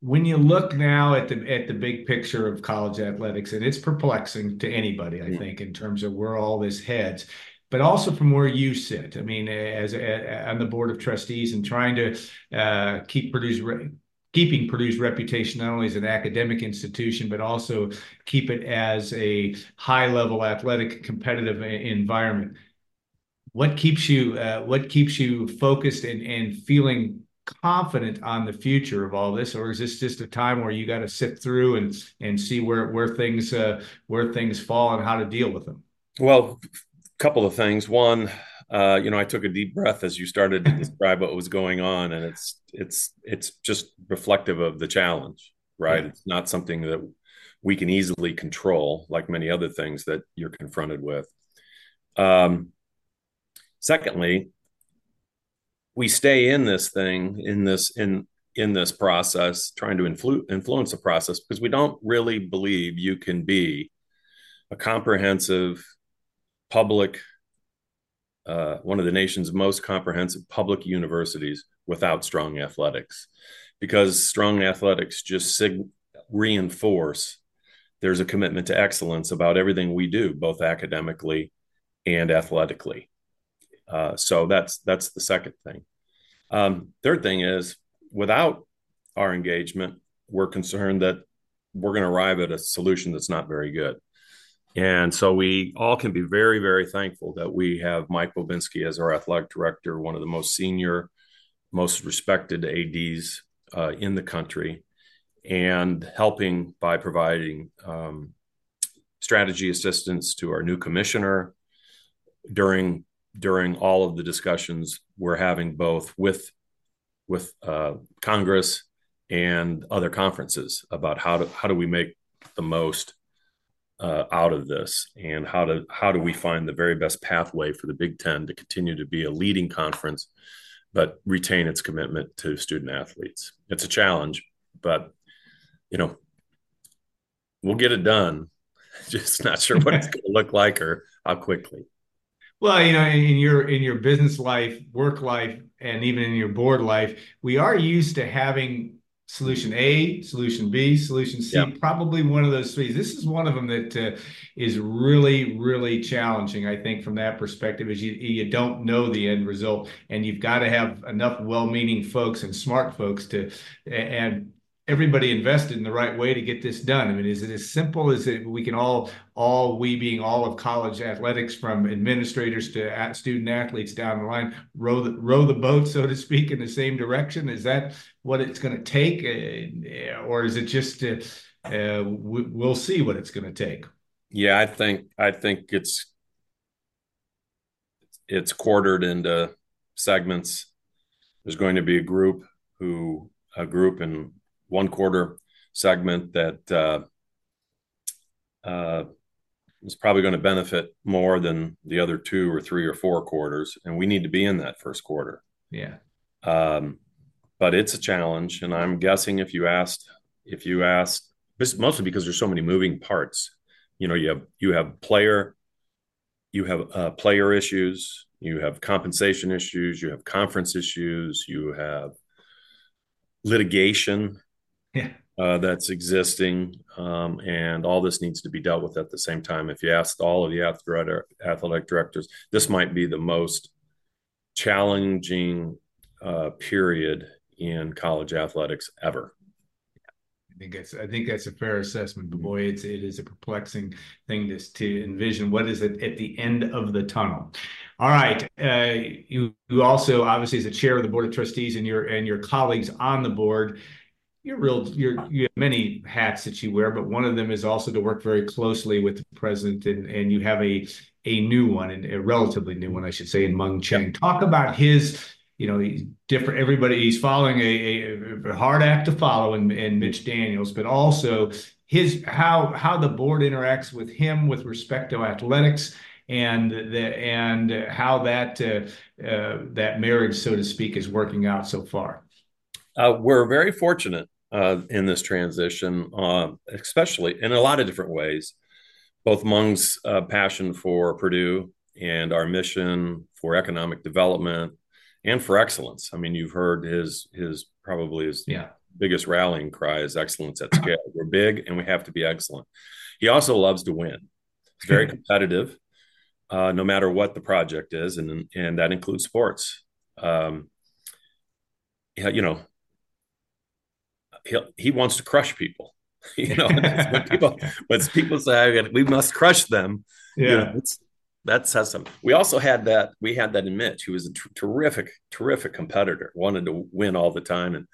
When you look now at the at the big picture of college athletics, and it's perplexing to anybody, I think, in terms of where all this heads, but also from where you sit. I mean, as, as on the board of trustees and trying to uh, keep Purdue's re- keeping Purdue's reputation not only as an academic institution, but also keep it as a high level athletic competitive environment what keeps you uh, what keeps you focused and, and feeling confident on the future of all this? Or is this just a time where you got to sit through and and see where where things uh, where things fall and how to deal with them? Well a couple of things. One uh, you know i took a deep breath as you started to describe what was going on and it's it's it's just reflective of the challenge right? Yeah. it's not something that we can easily control like many other things that you're confronted with. Um, Secondly, we stay in this thing in this in in this process trying to influ- influence the process because we don't really believe you can be a comprehensive public uh, one of the nation's most comprehensive public universities without strong athletics. Because strong athletics just sig- reinforce there's a commitment to excellence about everything we do both academically and athletically uh, so that's that's the second thing. Um, third thing is without our engagement, we're concerned that we're going to arrive at a solution that's not very good. And so we all can be very, very thankful that we have Mike Bobinski as our athletic director, one of the most senior, most respected ADs uh, in the country, and helping by providing um, strategy assistance to our new commissioner during during all of the discussions we're having both with with uh, Congress and other conferences about how to how do we make the most uh, out of this and how to how do we find the very best pathway for the Big Ten to continue to be a leading conference, but retain its commitment to student athletes. It's a challenge, but you know we'll get it done. Just not sure what it's going to look like or how quickly. Well, you know, in your in your business life, work life, and even in your board life, we are used to having solution A, solution B, solution C. Yep. Probably one of those three. This is one of them that uh, is really, really challenging. I think from that perspective, is you you don't know the end result, and you've got to have enough well-meaning folks and smart folks to and everybody invested in the right way to get this done? I mean, is it as simple as it, we can all, all we being all of college athletics, from administrators to student athletes down the line, row the row the boat, so to speak, in the same direction? Is that what it's going to take, uh, or is it just uh, uh, we, will see what it's going to take. Yeah, I think I think it's it's quartered into segments. There's going to be a group who a group in one quarter segment that uh, uh, is probably going to benefit more than the other two or three or four quarters, and we need to be in that first quarter. Yeah. Um, but it's a challenge, and I'm guessing if you asked, if you asked, mostly because there's so many moving parts. You know, you have you have player, you have uh, player issues, you have compensation issues, you have conference issues, you have litigation. Yeah uh, that's existing, um, and all this needs to be dealt with at the same time. If you asked all of the athletic directors, this might be the most challenging uh, period in college athletics ever. I think that's I think that's a fair assessment. But boy, it's it is a perplexing thing to to envision what is it at the end of the tunnel. All right, uh, you you also obviously as a chair of the board of trustees and your and your colleagues on the board you're real you're you have many hats that you wear but one of them is also to work very closely with the president and and you have a a new one and a relatively new one i should say in mung chiang talk about his you know he's different everybody he's following a, a, a hard act to follow in, in mitch daniels but also his how how the board interacts with him with respect to athletics and the and how that uh, uh, that marriage so to speak is working out so far uh, we're very fortunate uh, in this transition, uh, especially in a lot of different ways. Both Mung's uh, passion for Purdue and our mission for economic development and for excellence. I mean, you've heard his his probably his yeah. biggest rallying cry is excellence at scale. We're big and we have to be excellent. He also loves to win. He's very competitive, uh, no matter what the project is, and and that includes sports. Um, you know, he he wants to crush people. you know, when people when people say we must crush them, yeah, you know, that says something. We also had that. We had that in Mitch, who was a terrific, terrific competitor. Wanted to win all the time, and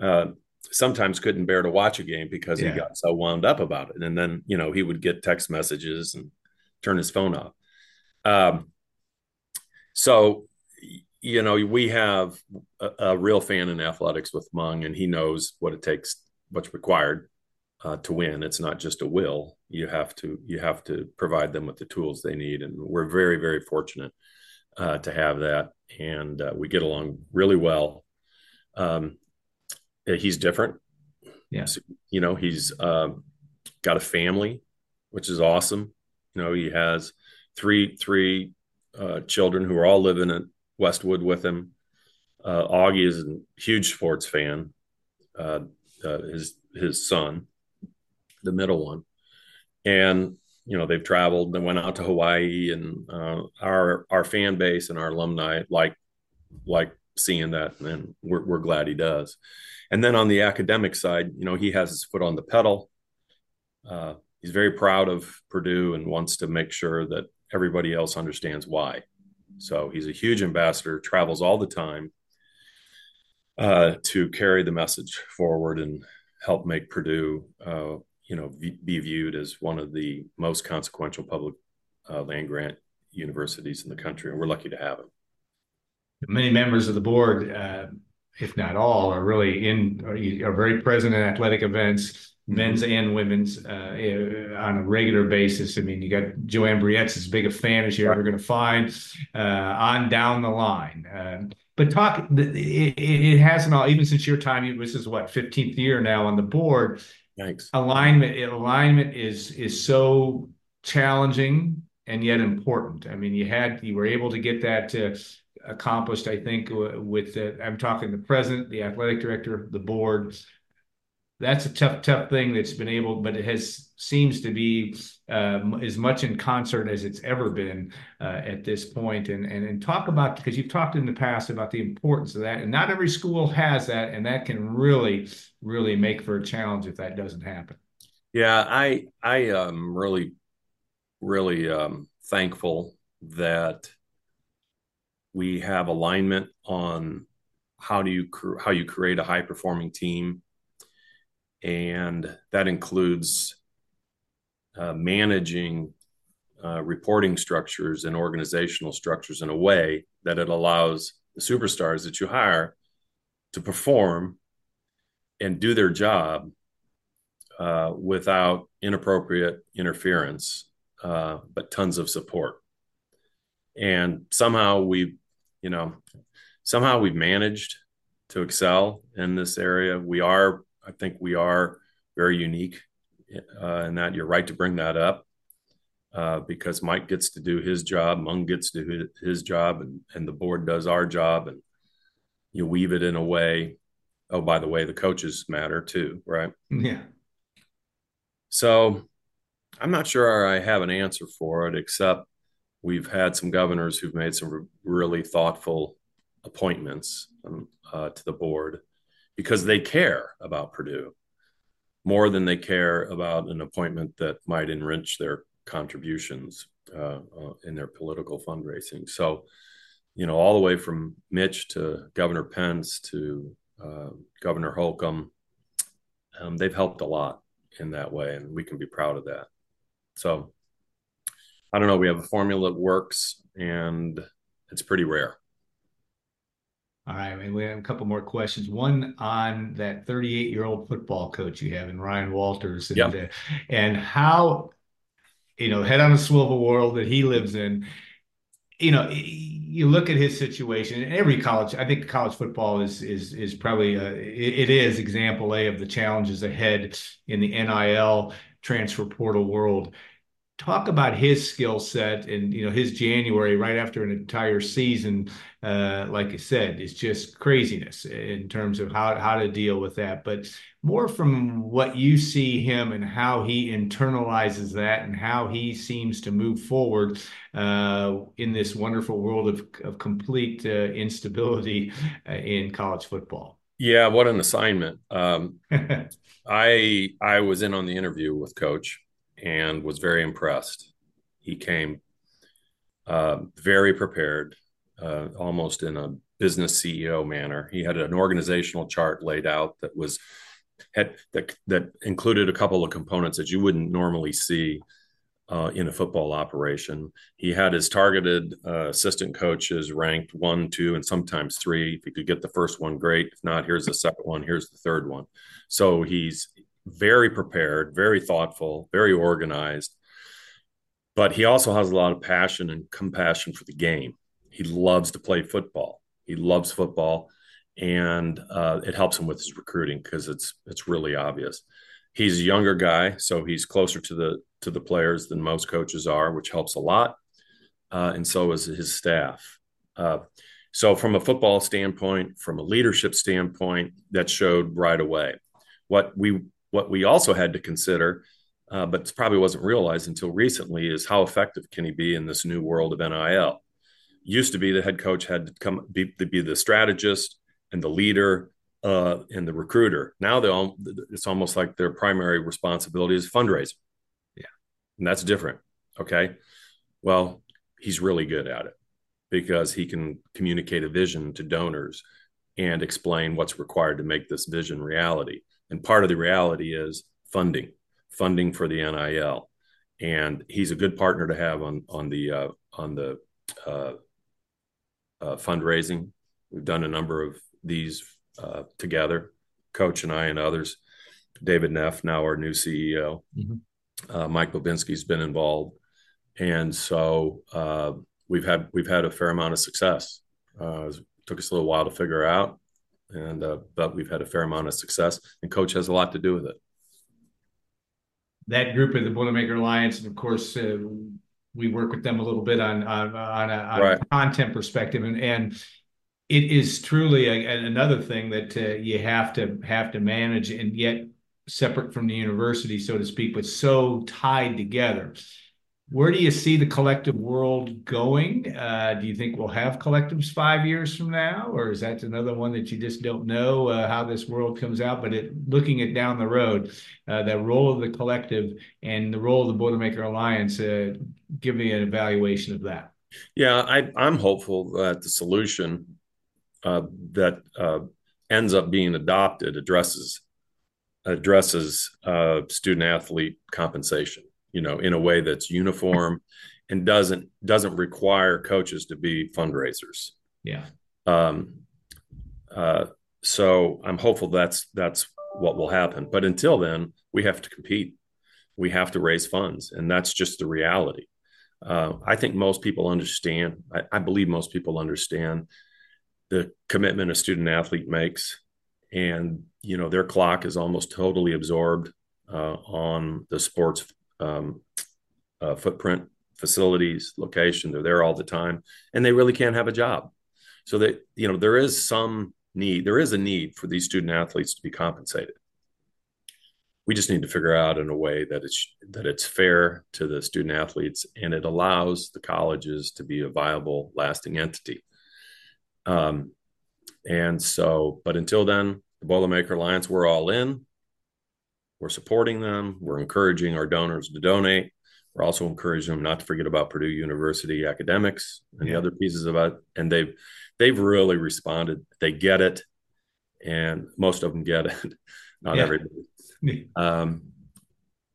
uh, sometimes couldn't bear to watch a game because yeah. he got so wound up about it. And then you know he would get text messages and turn his phone off. Um, so you know, we have a, a, real fan in athletics with Mung, and he knows what it takes, what's required uh, to win. It's not just a will. You have to you have to provide them with the tools they need, and we're very very fortunate uh, to have that, and uh, we get along really well. Um, he's different. Yeah, so, you know, he's um, got a family, which is awesome. You know, he has three three uh, children who are all living in Westwood with him. Uh, Augie is a huge sports fan. Uh, uh, his his son, the middle one, and you know they've traveled. They went out to Hawaii, and uh, our our fan base and our alumni like like seeing that, and we're we're glad he does. And then on the academic side, you know, he has his foot on the pedal. Uh, he's very proud of Purdue and wants to make sure that everybody else understands why. So he's a huge ambassador, travels all the time uh, to carry the message forward and help make Purdue, uh, you know, v- be viewed as one of the most consequential public uh, land grant universities in the country, and we're lucky to have him. Many members of the board, uh, if not all, are really in are, are very present in athletic events men's and women's uh, on a regular basis. I mean, you got JoAnn Brouillette's as big a fan as you're ever going to find uh, on down the line. Uh, but talk, it, it hasn't all, even since your time, this is what, 15th year now on the board. Thanks. Alignment, alignment is, is so challenging and yet important. I mean, you had, you were able to get that uh, accomplished, I think, with, I'm talking the president, the athletic director, the board, that's a tough, tough thing that's been able, but it has seems to be um, as much in concert as it's ever been uh, at this point. And, and and talk about because you've talked in the past about the importance of that, and not every school has that, and that can really, really make for a challenge if that doesn't happen. Yeah, I I am really, really um, thankful that we have alignment on how do you how you create a high performing team and that includes uh, managing uh, reporting structures and organizational structures in a way that it allows the superstars that you hire to perform and do their job uh, without inappropriate interference, uh, but tons of support. And somehow we've, you know, somehow we've managed to excel in this area. We are, I think, we are very unique uh, in that. You're right to bring that up uh, because Mike gets to do his job, Mung gets to do his job, and and the board does our job, and you weave it in a way. Oh, by the way, the coaches matter too, right? Yeah. So I'm not sure I have an answer for it, except we've had some governors who've made some really thoughtful appointments um, uh, to the board because they care about Purdue more than they care about an appointment that might enrich their contributions uh, uh, in their political fundraising. So, you know, all the way from Mitch to Governor Pence to uh, Governor Holcomb, um, they've helped a lot in that way, and we can be proud of that. So, I don't know. We have a formula that works, and it's pretty rare. All right, I mean, we have a couple more questions. One on that 38 year old football coach you have in Ryan Walters, and yep. uh, and how you know head on a swivel world that he lives in. You know, you look at his situation. And every college, I think, college football is is is probably a, it, it is example A of the challenges ahead in the NIL transfer portal world talk about his skill set and you know his January right after an entire season, uh, like I said, is just craziness in terms of how how to deal with that. But more from what you see him and how he internalizes that and how he seems to move forward uh, in this wonderful world of of complete uh, instability uh, in college football. Yeah, what an assignment. Um, I I was in on the interview with Coach and was very impressed. He came uh, very prepared, uh, almost in a business CEO manner. He had an organizational chart laid out that was had that that included a couple of components that you wouldn't normally see uh, in a football operation. He had his targeted uh, assistant coaches ranked one, two, and sometimes three. If he could get the first one, great. If not, here's the second one. Here's the third one. So he's very prepared, very thoughtful, very organized. But he also has a lot of passion and compassion for the game. He loves to play football. He loves football, and uh, it helps him with his recruiting because it's it's really obvious. He's a younger guy, so he's closer to the to the players than most coaches are, which helps a lot. Uh, and so is his staff. Uh, so, from a football standpoint, from a leadership standpoint, that showed right away. What we what we also had to consider, uh, but probably wasn't realized until recently, is how effective can he be in this new world of NIL? Used to be the head coach had to come be, be the strategist and the leader uh, and the recruiter. Now they all it's almost like their primary responsibility is fundraising. Yeah, and that's different. Okay, well, he's really good at it because he can communicate a vision to donors and explain what's required to make this vision reality. And part of the reality is funding, funding for the NIL. And he's a good partner to have on on the uh, on the uh, uh, fundraising. We've done a number of these uh, together, Coach and I and others. David Neff, now our new CEO. Mm-hmm. Uh, Mike Bobinski's been involved, and so uh, we've had we've had a fair amount of success. took us a little while to figure out, and uh, but we've had a fair amount of success, and coach has a lot to do with it. That group of the Boilermaker Alliance, and of course, uh, we work with them a little bit on on, on, a, on right. a, content perspective, and and it is truly a, another thing that uh, you have to have to manage, and yet separate from the university, so to speak, but so tied together where do you see the collective world going? Uh, do you think we'll have collectives five years from now, or is that another one that you just don't know uh, how this world comes out? But it, looking at down the road, uh, the role of the collective and the role of the Boilermaker Alliance, uh, give me an evaluation of that. Yeah, I, am hopeful that the solution uh, that uh, ends up being adopted addresses addresses student athlete compensation, you know, in a way that's uniform and doesn't doesn't require coaches to be fundraisers. Yeah. Um, uh, so I'm hopeful that's that's what will happen. But until then, we have to compete. We have to raise funds, and that's just the reality. Uh, I think most people understand. I, I, believe most people understand the commitment a student athlete makes, and you know their clock is almost totally absorbed uh, on the sports um, uh, footprint, facilities, location. They're there all the time, and they really can't have a job. So that you know there is some need. There is a need for these student athletes to be compensated we just need to figure out in a way that it's that it's fair to the student athletes and it allows the colleges to be a viable lasting entity um, and so but until then the boilermaker alliance we're all in we're supporting them. We're encouraging our donors to donate. We're also encouraging them not to forget about purdue university academics and yeah. the other pieces about and they've they've really responded. They get it and most of them get it. Not yeah. everybody. Um,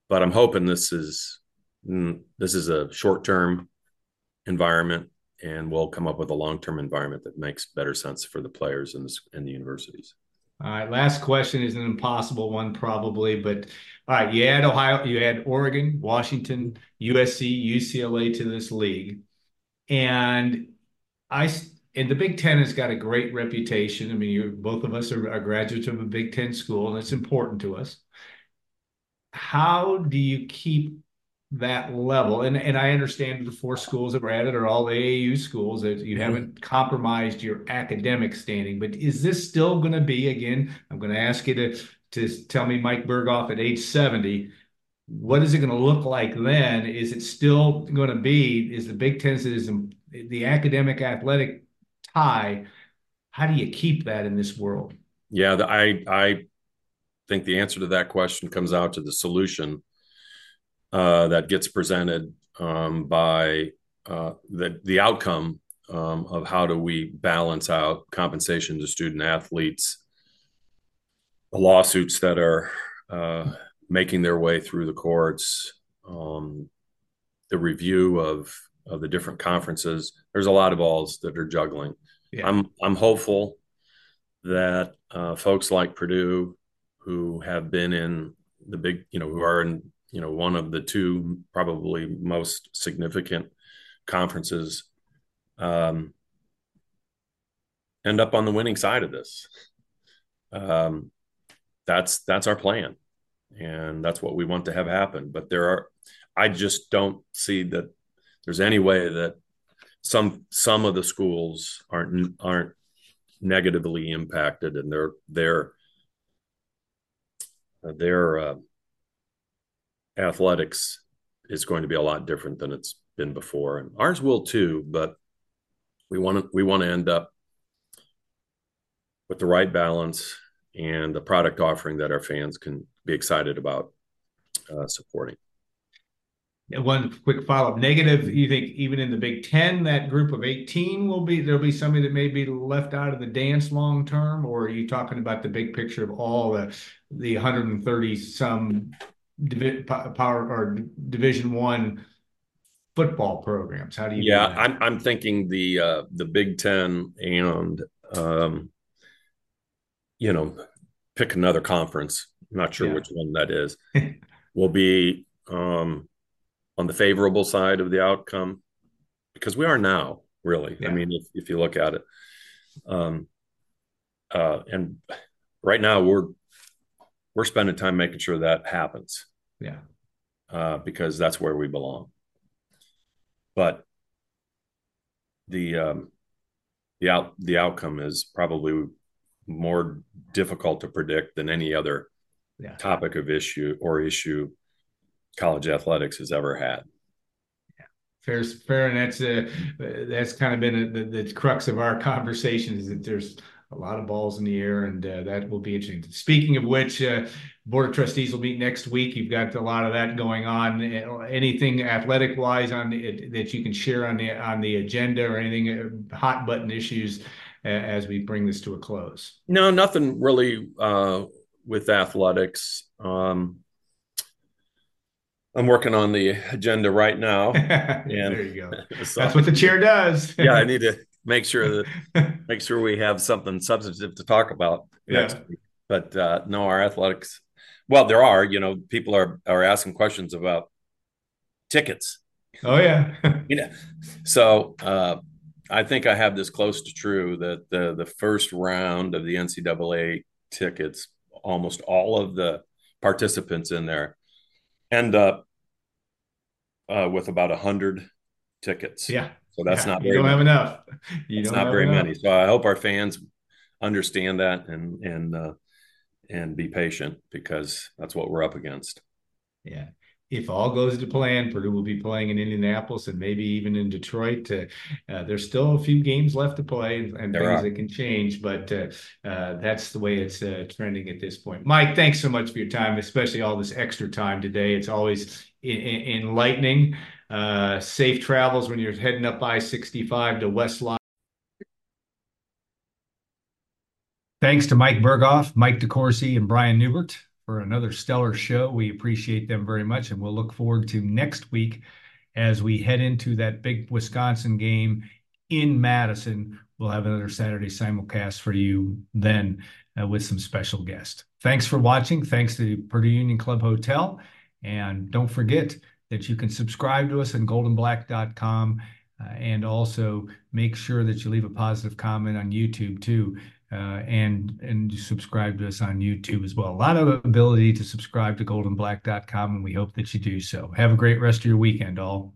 but I'm hoping this is mm, this is a short term environment, and we'll come up with a long term environment that makes better sense for the players and the, and the universities. All right, last question is an impossible one, probably, but all right, you add Ohio, you add Oregon, Washington, USC, UCLA to this league, and I and the Big Ten has got a great reputation. I mean, you both of us are, are graduates of a Big Ten school, and it's important to us how do you keep that level? And and I understand the four schools that were added are all AAU schools that you mm-hmm. haven't compromised your academic standing. But is this still going to be again? I'm going to ask you to to tell me, Mike Berghoff, at age 70, what is it going to look like then? Is it still going to be? Is the Big Ten is the academic athletic tie? How do you keep that in this world? Yeah, the, I I think the answer to that question comes out to the solution uh, that gets presented um, by uh, the the outcome um, of how do we balance out compensation to student athletes, the lawsuits that are uh, making their way through the courts, um, the review of of the different conferences. There's a lot of balls that are juggling. Yeah. I'm I'm hopeful that uh, folks like Purdue who have been in the big, you know, who are in, you know, one of the two probably most significant conferences, um, end up on the winning side of this. Um, that's that's our plan, and that's what we want to have happen. But there are, I just don't see that there's any way that some some of the schools aren't aren't negatively impacted, and they're they're their uh, athletics is going to be a lot different than it's been before, and ours will too. But we want to we want to end up with the right balance and the product offering that our fans can be excited about uh, supporting. One quick follow-up. Negative, you think even in the Big Ten, that group of 18 will be there'll be somebody that may be left out of the dance long term, or are you talking about the big picture of all the the 130 some divi- power or Division One football programs? How do you? Yeah, do I'm I'm thinking the uh, the Big Ten and um, you know pick another conference. I'm not sure yeah. which one that is. will be um, on the favorable side of the outcome because we are now really yeah. i mean if, if you look at it um uh and right now we're we're spending time making sure that happens yeah uh because that's where we belong but the um the out the outcome is probably more difficult to predict than any other yeah. topic of issue or issue college athletics has ever had. Yeah, fair, fair, and that's uh, that's kind of been a, the, the crux of our conversation is that there's a lot of balls in the air, and uh, that will be interesting. Speaking of which, uh, board of trustees will meet next week. You've got a lot of that going on. Anything athletic wise on the, that you can share on the on the agenda, or anything uh, hot button issues uh, as we bring this to a close? No, nothing really uh, with athletics. Um, I'm working on the agenda right now. and there you go. That's what the chair does. yeah, I need to make sure that make sure we have something substantive to talk about next Yeah. week. But uh, no, our athletics. Well, there are. You know, people are are asking questions about tickets. Oh yeah. You know, so uh, I think I have this close to true that the the first round of the NCAA tickets, almost all of the participants in there end up uh, with about a hundred tickets. yeah. So that's Yeah. not You don't have enough. You It's don't not very enough. many. So I hope our fans understand that and and uh, and be patient because that's what we're up against. Yeah. If all goes to plan, Purdue will be playing in Indianapolis and maybe even in Detroit. Uh, uh, there's still a few games left to play and, things are. that can change, but uh, uh, that's the way it's uh, trending at this point. Mike, thanks so much for your time, especially all this extra time today. It's always en- en- enlightening. Uh, safe travels when you're heading up I-65 to West Lyon. Thanks to Mike Berghoff, Mike DeCourcy, and Brian Neubert for another stellar show. We appreciate them very much, and we'll look forward to next week as we head into that big Wisconsin game in Madison. We'll have another Saturday simulcast for you then uh, with some special guests. Thanks for watching. Thanks to the Purdue Union Club Hotel. And don't forget that you can subscribe to us on goldandblack.com uh, and also make sure that you leave a positive comment on YouTube too uh, and and subscribe to us on YouTube as well. A lot of ability to subscribe to goldandblack.com, and we hope that you do so. Have a great rest of your weekend, all.